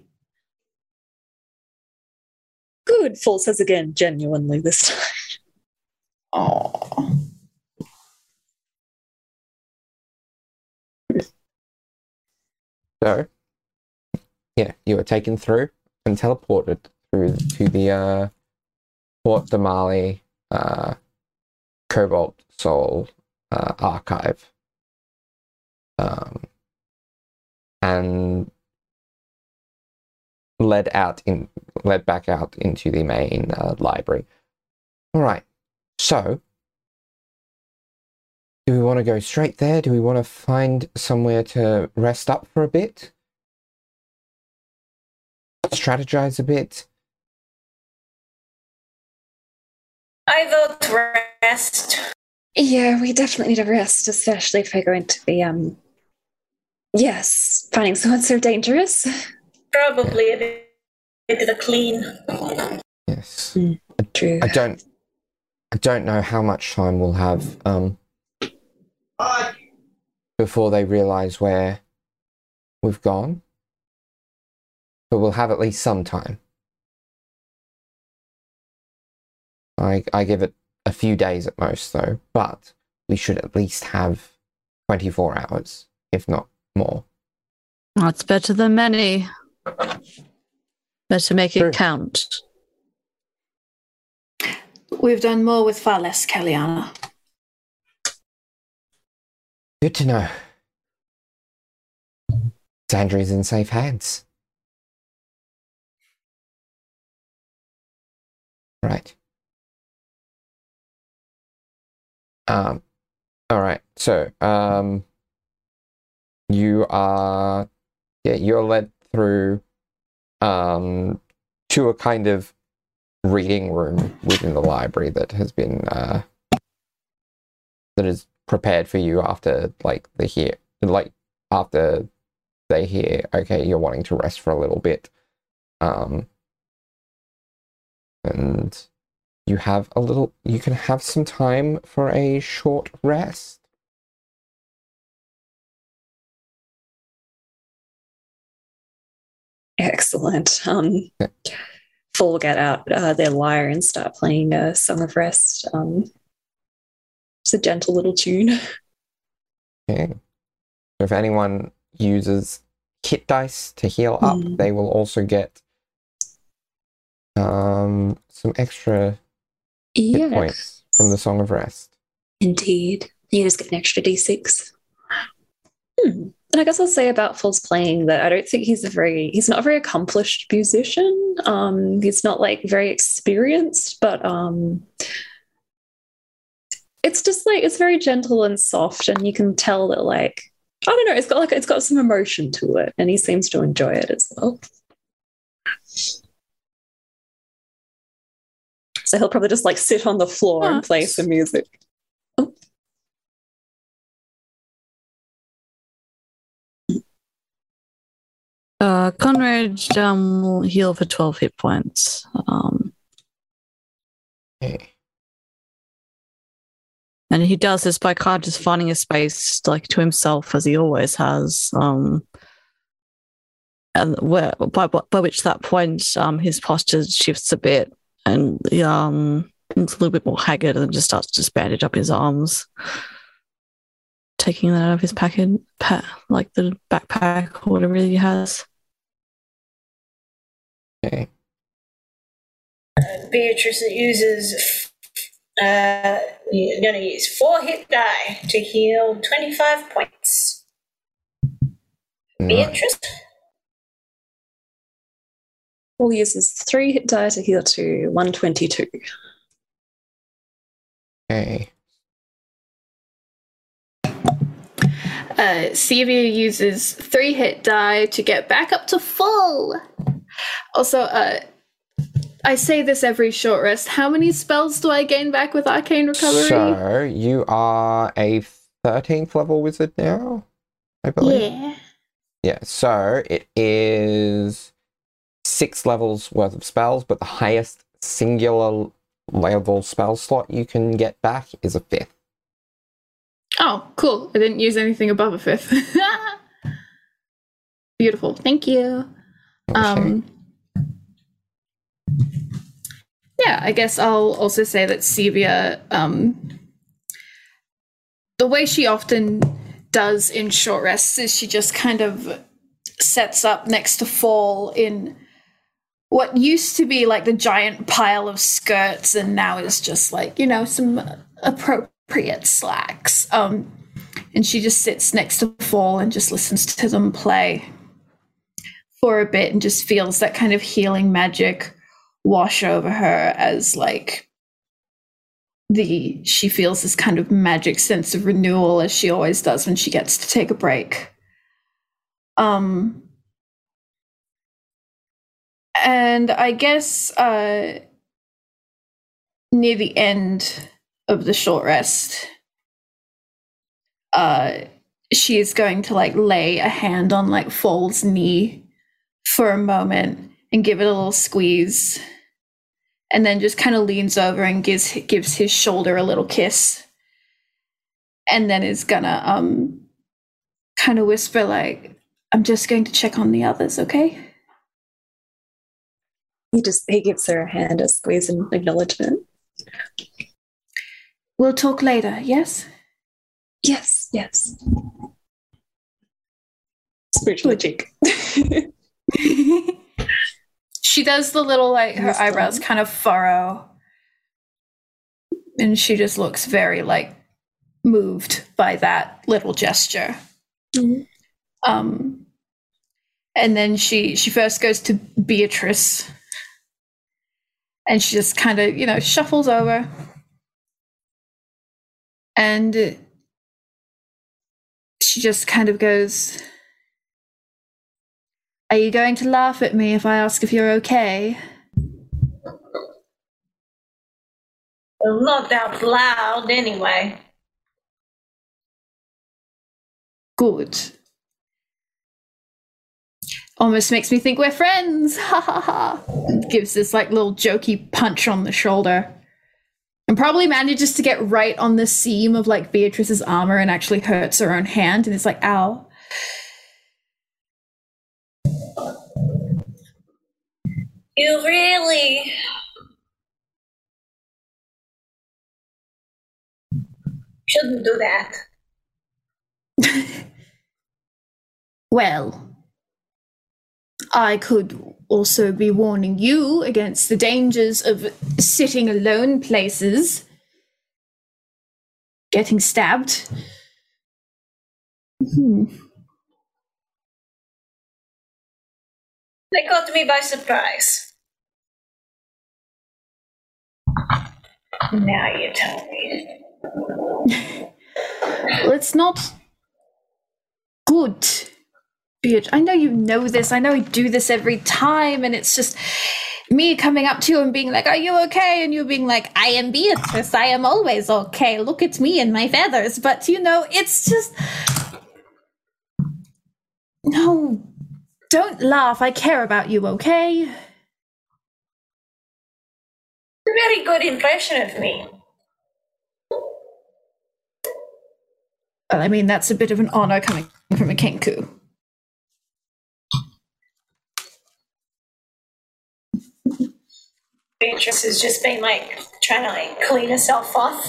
Good. Full says again, genuinely this time. Oh. So, yeah, you were taken through and teleported through to the uh, Port Damali uh, Cobalt Soul uh, archive. Um, and led out in led back out into the main uh, library. All right. So, do we want to go straight there? Do we want to find somewhere to rest up for a bit? Strategize a bit? I vote rest. Yeah, we definitely need a rest, especially if we're going to be, um, yes, finding someone so dangerous. Probably a bit of a clean. Yes. True. I don't I don't know how much time we'll have um before they realize where we've gone. But we'll have at least some time. I I give it a few days at most though, but we should at least have 24 hours, if not more. That's better than many. Better make True. it count. We've done more with far less, Kellyanna. Good to know. Sandry's in safe hands. Right. Um, all right. So, um, you are, yeah, you're led through, um, to a kind of reading room within the library that has been, uh, that is prepared for you after like the hear like after they hear okay you're wanting to rest for a little bit um and you have a little you can have some time for a short rest Excellent. Um, Yeah. Full get out uh, their lyre and start playing a Song of Rest. Um, it's a gentle little tune. okay so if anyone uses hit dice to heal up Mm. they will also get um some extra hit points from the song of rest Indeed. You just get an extra d6. Hmm. And I guess I'll say about Full's playing that I don't think he's a very he's not a very accomplished musician. Um, he's not like very experienced, but um it's just like it's very gentle and soft, and you can tell that like I don't know, it's got like it's got some emotion to it, and he seems to enjoy it as well. So he'll probably just like sit on the floor and play Nice. some music. Uh, Conrad um, will heal for 12 hit points. Um, okay and he does this by kind of just finding a space like to himself as he always has. Um, and where by, by which that point um, his posture shifts a bit and he, um, looks a little bit more haggard and just starts to just bandage up his arms. Taking that out of his packet, pa- like the backpack or whatever he has. okay Beatrice uses. Uh, you're going to use four hit die to heal 25 points. Right. Beatrice? Paul uses three hit die to heal to 122. okay Uh, Sevia uses three hit die to get back up to full. Also, uh, I say this every short rest. How many spells do I gain back with arcane recovery? So you are a thirteenth level wizard now, I believe. yeah. Yeah, so it is six levels worth of spells, but the highest singular level spell slot you can get back is a fifth. Oh, cool. I didn't use anything above a fifth. [LAUGHS] Beautiful. Thank you. Um, yeah, I guess I'll also say that Sevia, um, the way she often does in short rests is she just kind of sets up next to Fall in what used to be like the giant pile of skirts and now is just like, you know, some appropriate slacks. Um, and she just sits next to Fall and just listens to them play for a bit and just feels that kind of healing magic wash over her as like the she feels this kind of magic sense of renewal as she always does when she gets to take a break. Um and i guess uh near the end of the short rest uh she is going to like lay a hand on like Fall's knee for a moment and give it a little squeeze and then just kind of leans over and gives gives his shoulder a little kiss and then is gonna um kind of whisper like i'm just going to check on the others okay He just he gives her a hand, a squeeze in acknowledgement. we'll talk later yes Yes, yes. Spiritual cheek. [LAUGHS] she does the little like her eyebrows kind of furrow. And she just looks very like moved by that little gesture. Mhm. um and then she she first goes to beatrice. And she just kind of you know shuffles over. And she just kind of goes are you going to laugh at me if i ask if you're okay? Well, not out loud, anyway. good. Almost makes me think we're friends. [LAUGHS] Ha ha ha. Gives this like little jokey punch on the shoulder. And probably manages to get right on the seam of like beatrice's armor and actually hurts her own hand. And it's like ow You really. Shouldn't do that. [LAUGHS] well i could also be warning you against the dangers of sitting alone places getting stabbed hmm. They caught me by surprise. Now you tell me. [LAUGHS] It's not good. Beat. I know you know this. I know I do this every time, and it's just me coming up to you and being like, Are you okay? And you being like, I am Beatrice. I am always okay. Look at me and my feathers. But you know, it's just. No. Don't laugh. I care about you, okay? Very good impression of me. Well, I mean, that's a bit of an honor coming from a Kenku. Beatrice has just been like trying to like clean herself off.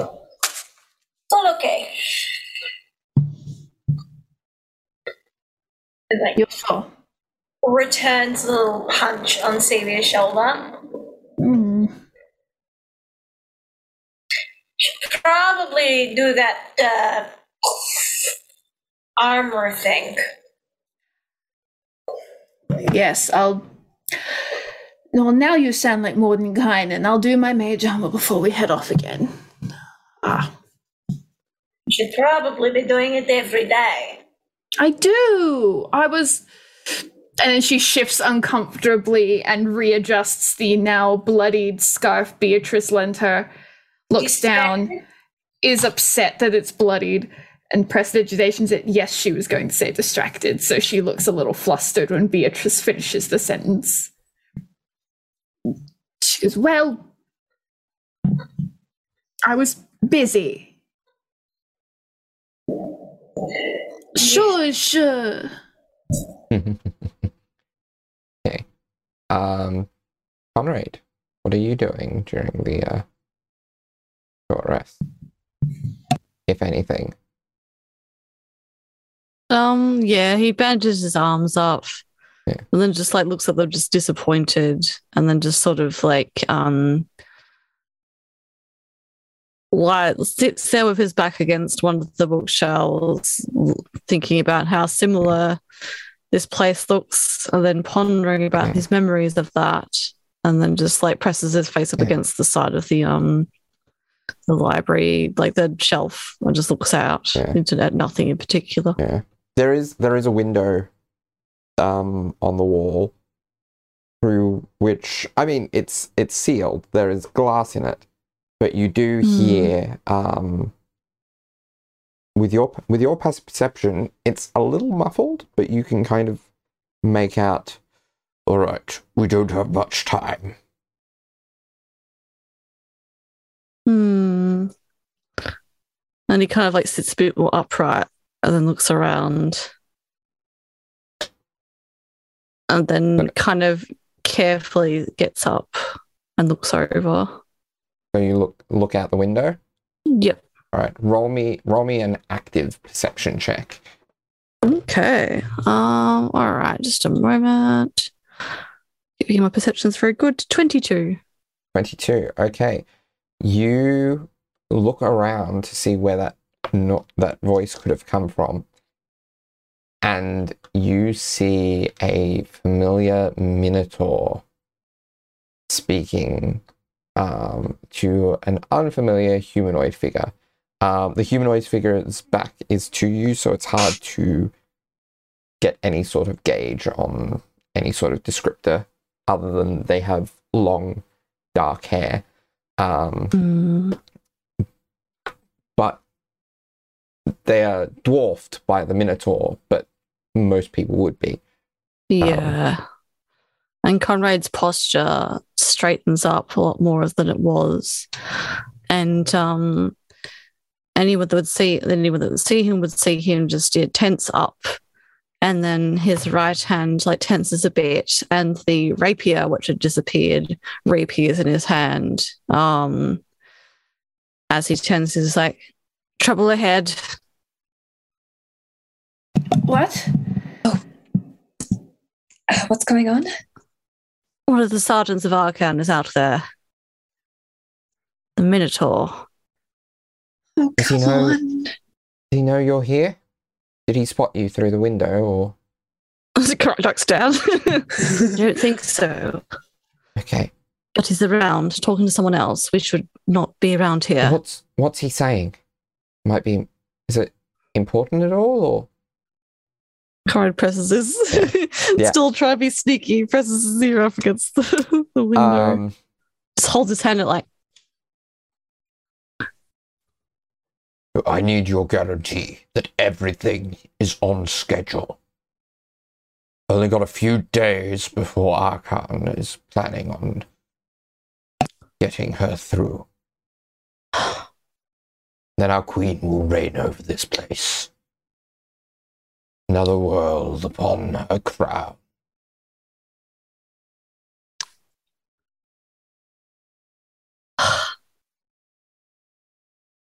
It's all okay. Like You're sure? Returns a little punch on Sevia's shoulder. Mm. Should probably do that uh, armor thing. Yes, I'll. Well, now you sound like more than kind, and I'll do my mage armor before we head off again. Ah, You should probably be doing it every day. I do. I was And then she shifts uncomfortably and readjusts the now bloodied scarf Beatrice lent her, looks down, is upset that it's bloodied, and prestidigitations it. Yes, she was going to say distracted, so she looks a little flustered when Beatrice finishes the sentence. She goes, Well, I was busy. Sure, sure. [LAUGHS] Um, Conrad, what are you doing during the uh, short rest, if anything? Um, yeah, he bandages his arms up. Yeah. And then just like looks at them just disappointed and then just sort of like um like sits there with his back against one of the bookshelves, thinking about how similar this place looks, and then pondering about Yeah. his memories of that, and then just like presses his face up Yeah. against the side of the um the library, like the shelf, and just looks out into at nothing in particular. Yeah. There is there is a window um on the wall through which I mean it's it's sealed. There is glass in it. But you do Hmm. hear um with your with your passive perception, it's a little muffled, but you can kind of make out all right, we don't have much time. Hmm. And he kind of like sits a bit more upright and then looks around. And then kind of carefully gets up and looks over. So you look look out the window. Yep. All right, roll me roll me an active perception check. Okay. Um, all right, just a moment. Giving my perception's very good. 22. 22. Okay. You look around to see where that not that voice could have come from. And you see a familiar minotaur speaking um, to an unfamiliar humanoid figure. Um, the humanoid figure's back is to you, so it's hard to get any sort of gauge on any sort of descriptor other than they have long dark hair. Um, Hmm. but they are dwarfed by the Minotaur, but most people would be. Yeah. and Conrad's posture straightens up a lot more than it was. And um anyone that would see anyone that would see him would see him just yeah, tense up. And then his right hand like tenses a bit, and the rapier, which had disappeared, reappears in his hand. Um as he tenses like trouble ahead. What? Uh, what's going on? One of the sergeants of Arcan is out there. The Minotaur. Does he know- on. Does he know you're here? Did he spot you through the window or [LAUGHS] Correct ducks down. [LAUGHS] I don't think so. okay. But he's around talking to someone else. We should not be around here. What's what's he saying? Might be is it important at all or Conrad presses his [LAUGHS] Yeah. still try to be sneaky, presses his ear up against the, the window. um Just holds his hand at like I need your guarantee that everything is on schedule. Only got a few days before Arkan is planning on getting her through. [SIGHS] Then our queen will reign over this place. Another world upon her crown.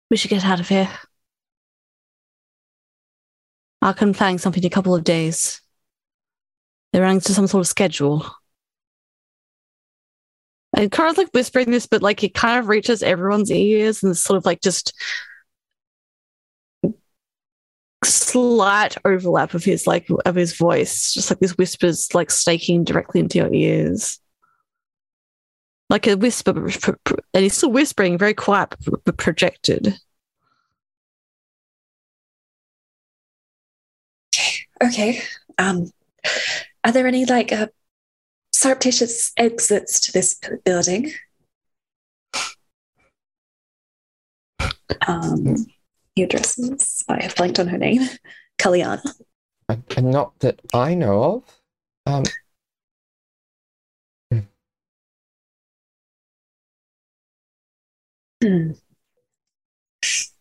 We should get out of here. I can plan something in a couple of days. They're running to some sort of schedule. And Kara's like whispering this, but like it kind of reaches everyone's ears and it's sort of like just slight overlap of his like of his voice, just like this whispers like staking directly into your ears. Like a whisper, but pr- pr- and he's still whispering, very quiet, but- but projected. Okay. Um, are there any like uh, surreptitious exits to this building? Um, he addresses. I have blanked on her name. Kalyana. And, and not that I know of. Um, Hmm. [CLEARS THROAT]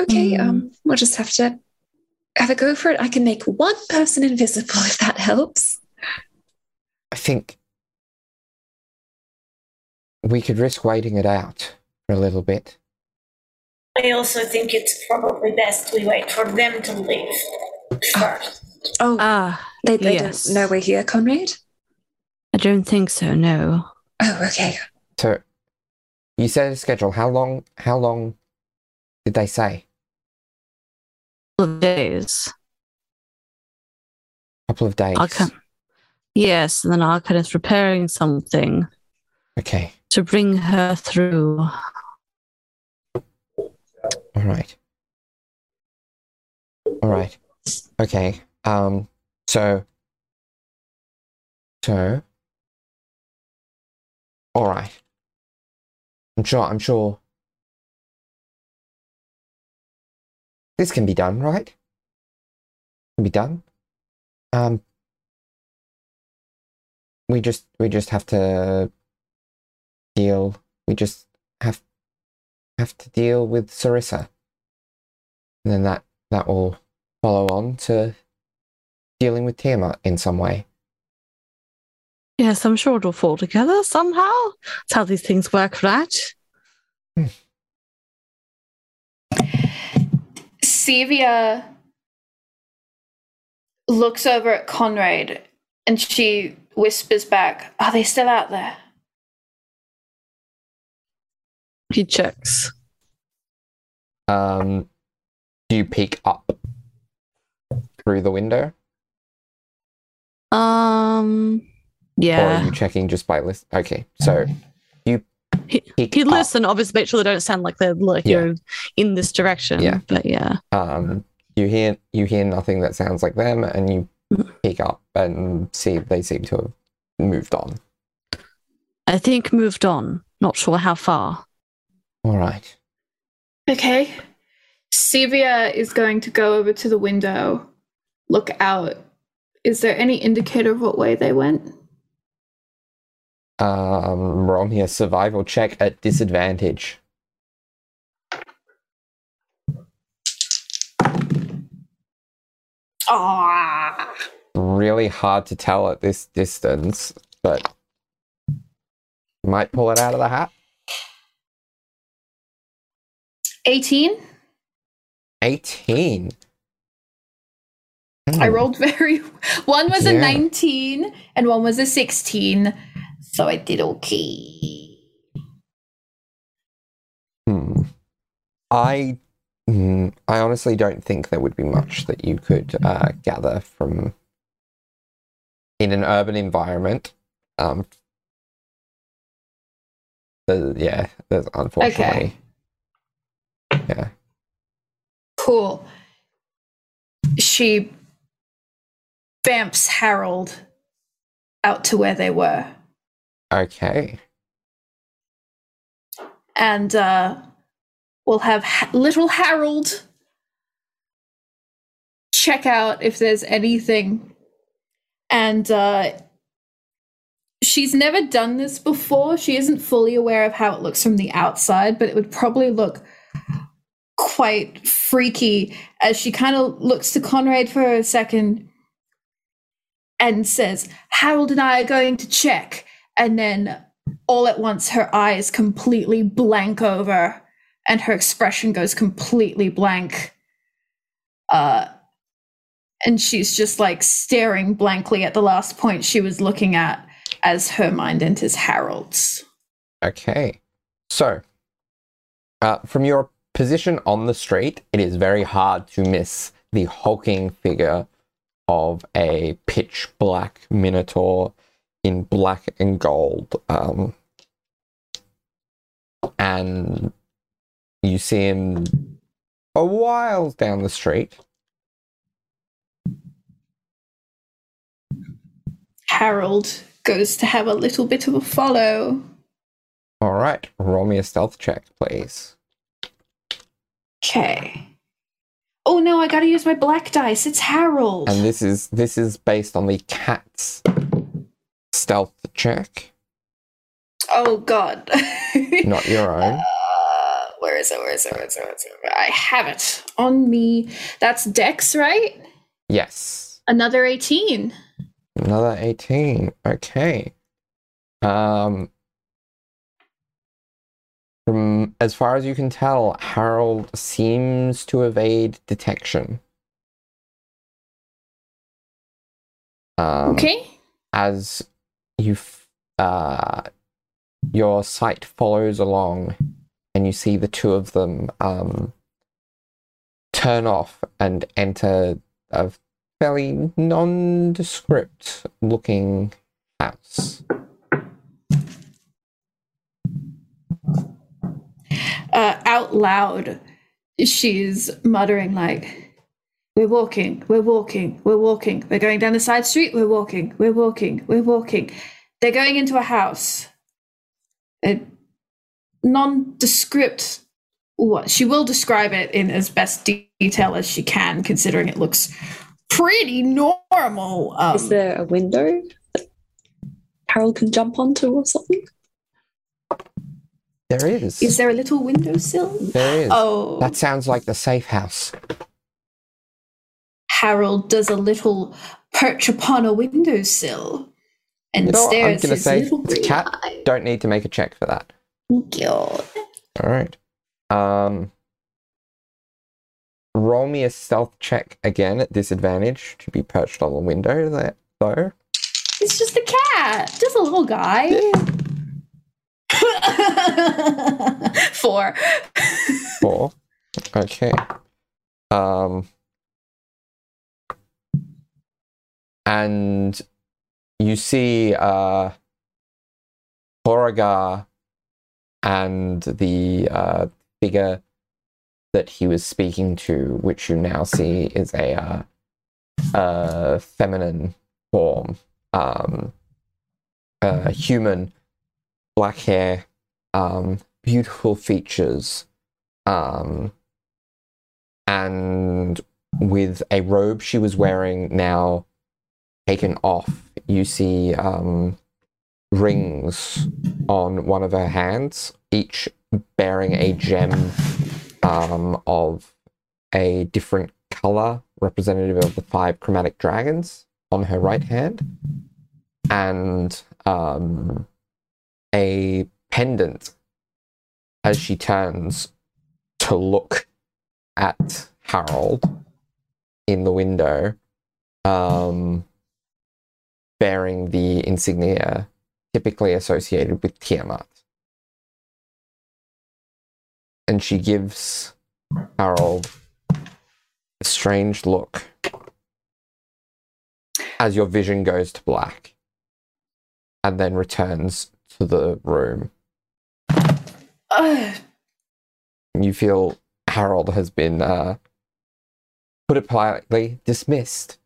Okay, Hmm. um, we'll just have to have a go for it. I can make one person invisible [LAUGHS] if that helps. I think we could risk waiting it out for a little bit. I also think it's probably best we wait for them to leave first. Oh, Ah, they, they yes. didn't know we're here, Conrad? I don't think so. No. Oh, okay. So you said a schedule. How long? How long did they say? Couple of days. couple of days. Arcan. Yes, and then Arcan is preparing something Okay. to bring her through. All right. All right. Okay. Um. So. So. All right. I'm sure. I'm sure. This can be done, right? Can be done. Um. We just. We just have to deal. We just have have to deal with Sarissa. And then that that will follow on to dealing with Tiamat in some way. Yes, I'm sure it'll fall together somehow. That's how these things work, right? Sevia looks over at Conrad and she whispers back, Are they still out there? He checks. Um, do you peek up through the window, Um, or are you checking just by list? Okay, so you He, peek He'd listen, obviously, make sure they don't sound like they're like Yeah. you're in this direction. Yeah. But yeah. Um, you hear you hear nothing that sounds like them, and you peek up and see they seem to have moved on. I think moved on. Not sure how far. All right. Okay. Sevia is going to go over to the window, look out. Is there any indicator of what way they went? Um, me a survival check at disadvantage. Ah. Really hard to tell at this distance, but might pull it out of the hat. 18? 18. I Hmm. rolled [LAUGHS] very. One was a 19 and one was a 16. So I did okay. Hmm. I, hmm, I honestly don't think there would be much that you could uh, gather from in an urban environment. Um, the, yeah, there's unfortunately. Yeah. Cool. She bamps Harold out to where they were. Okay. And uh, we'll have ha- little Harold check out if there's anything. And uh, she's never done this before. She isn't fully aware of how it looks from the outside, but it would probably look quite freaky as she kind of looks to Conrad for a second and says, Harold and I are going to check. And then all at once, her eyes completely blank over and her expression goes completely blank. Uh, and she's just like staring blankly at the last point she was looking at as her mind enters Harold's. Okay. So, uh, from your position on the street, it is very hard to miss the hulking figure of a pitch black minotaur in black and gold. Um, and you see him a while down the street. Harold goes to have a little bit of a follow. All right, roll me a stealth check, please. Okay. Oh no, I gotta use my black dice. It's Harold. And this is this is based on the cat's stealth check, oh god. [LAUGHS] not your own. Uh, where is it? Where is it? Where is it? Where is it? I have it on me. That's Dex, right? Yes. Another 18. Another 18. Okay. Um from as far as you can tell, Harold seems to evade detection. Um, Okay. as you uh your sight follows along and you see the two of them um turn off and enter a fairly nondescript looking house. Uh, out loud, she's muttering like, "We're walking. We're walking. We're walking. We're going down the side street. We're walking. We're walking. We're walking." They're going into a house. A nondescript. What she will describe it in as best de- detail as she can, considering it looks pretty normal. Um, Is there a window that Harold can jump onto or something? there is is there a little windowsill? there is Oh, that sounds like the safe house Harold does a little perch upon a windowsill and You know I'm gonna say little green cat- eye. don't need to make a check for that God. All right. Um, roll me a stealth check again at disadvantage to be perched on the window there, though. It's just a cat, just a little guy. [LAUGHS] Four. Four. Okay. Um, and you see uh, Beauregard and the uh, figure that he was speaking to, which you now see is a uh, uh, feminine form, um, human, black hair, um, beautiful features, um, and with a robe she was wearing now taken off, you see um, rings on one of her hands, each bearing a gem um, of a different color, representative of the five chromatic dragons on her right hand, and um, a pendant as she turns to look at Harold in the window, um, bearing the insignia typically associated with Tiamat. And she gives Harold a strange look as your vision goes to black and then returns to the room. You feel Harold has been, uh, put it politely, dismissed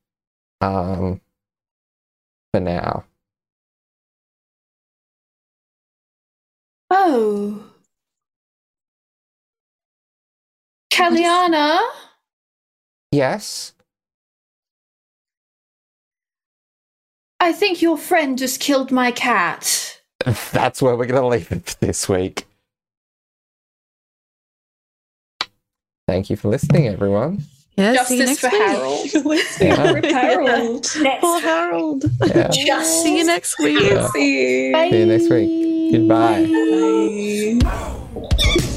um, for now. Oh. Kaliana, Yes? I think your friend just killed my cat. [LAUGHS] That's where we're going to leave it for this week. Thank you for listening, everyone. Yeah, see you Justice next for week. Harold. [LAUGHS] Yeah. go, Harold. Next Poor Harold. Yeah. Just See you next week. Yeah. See you. Bye. See you next week. Goodbye. Bye.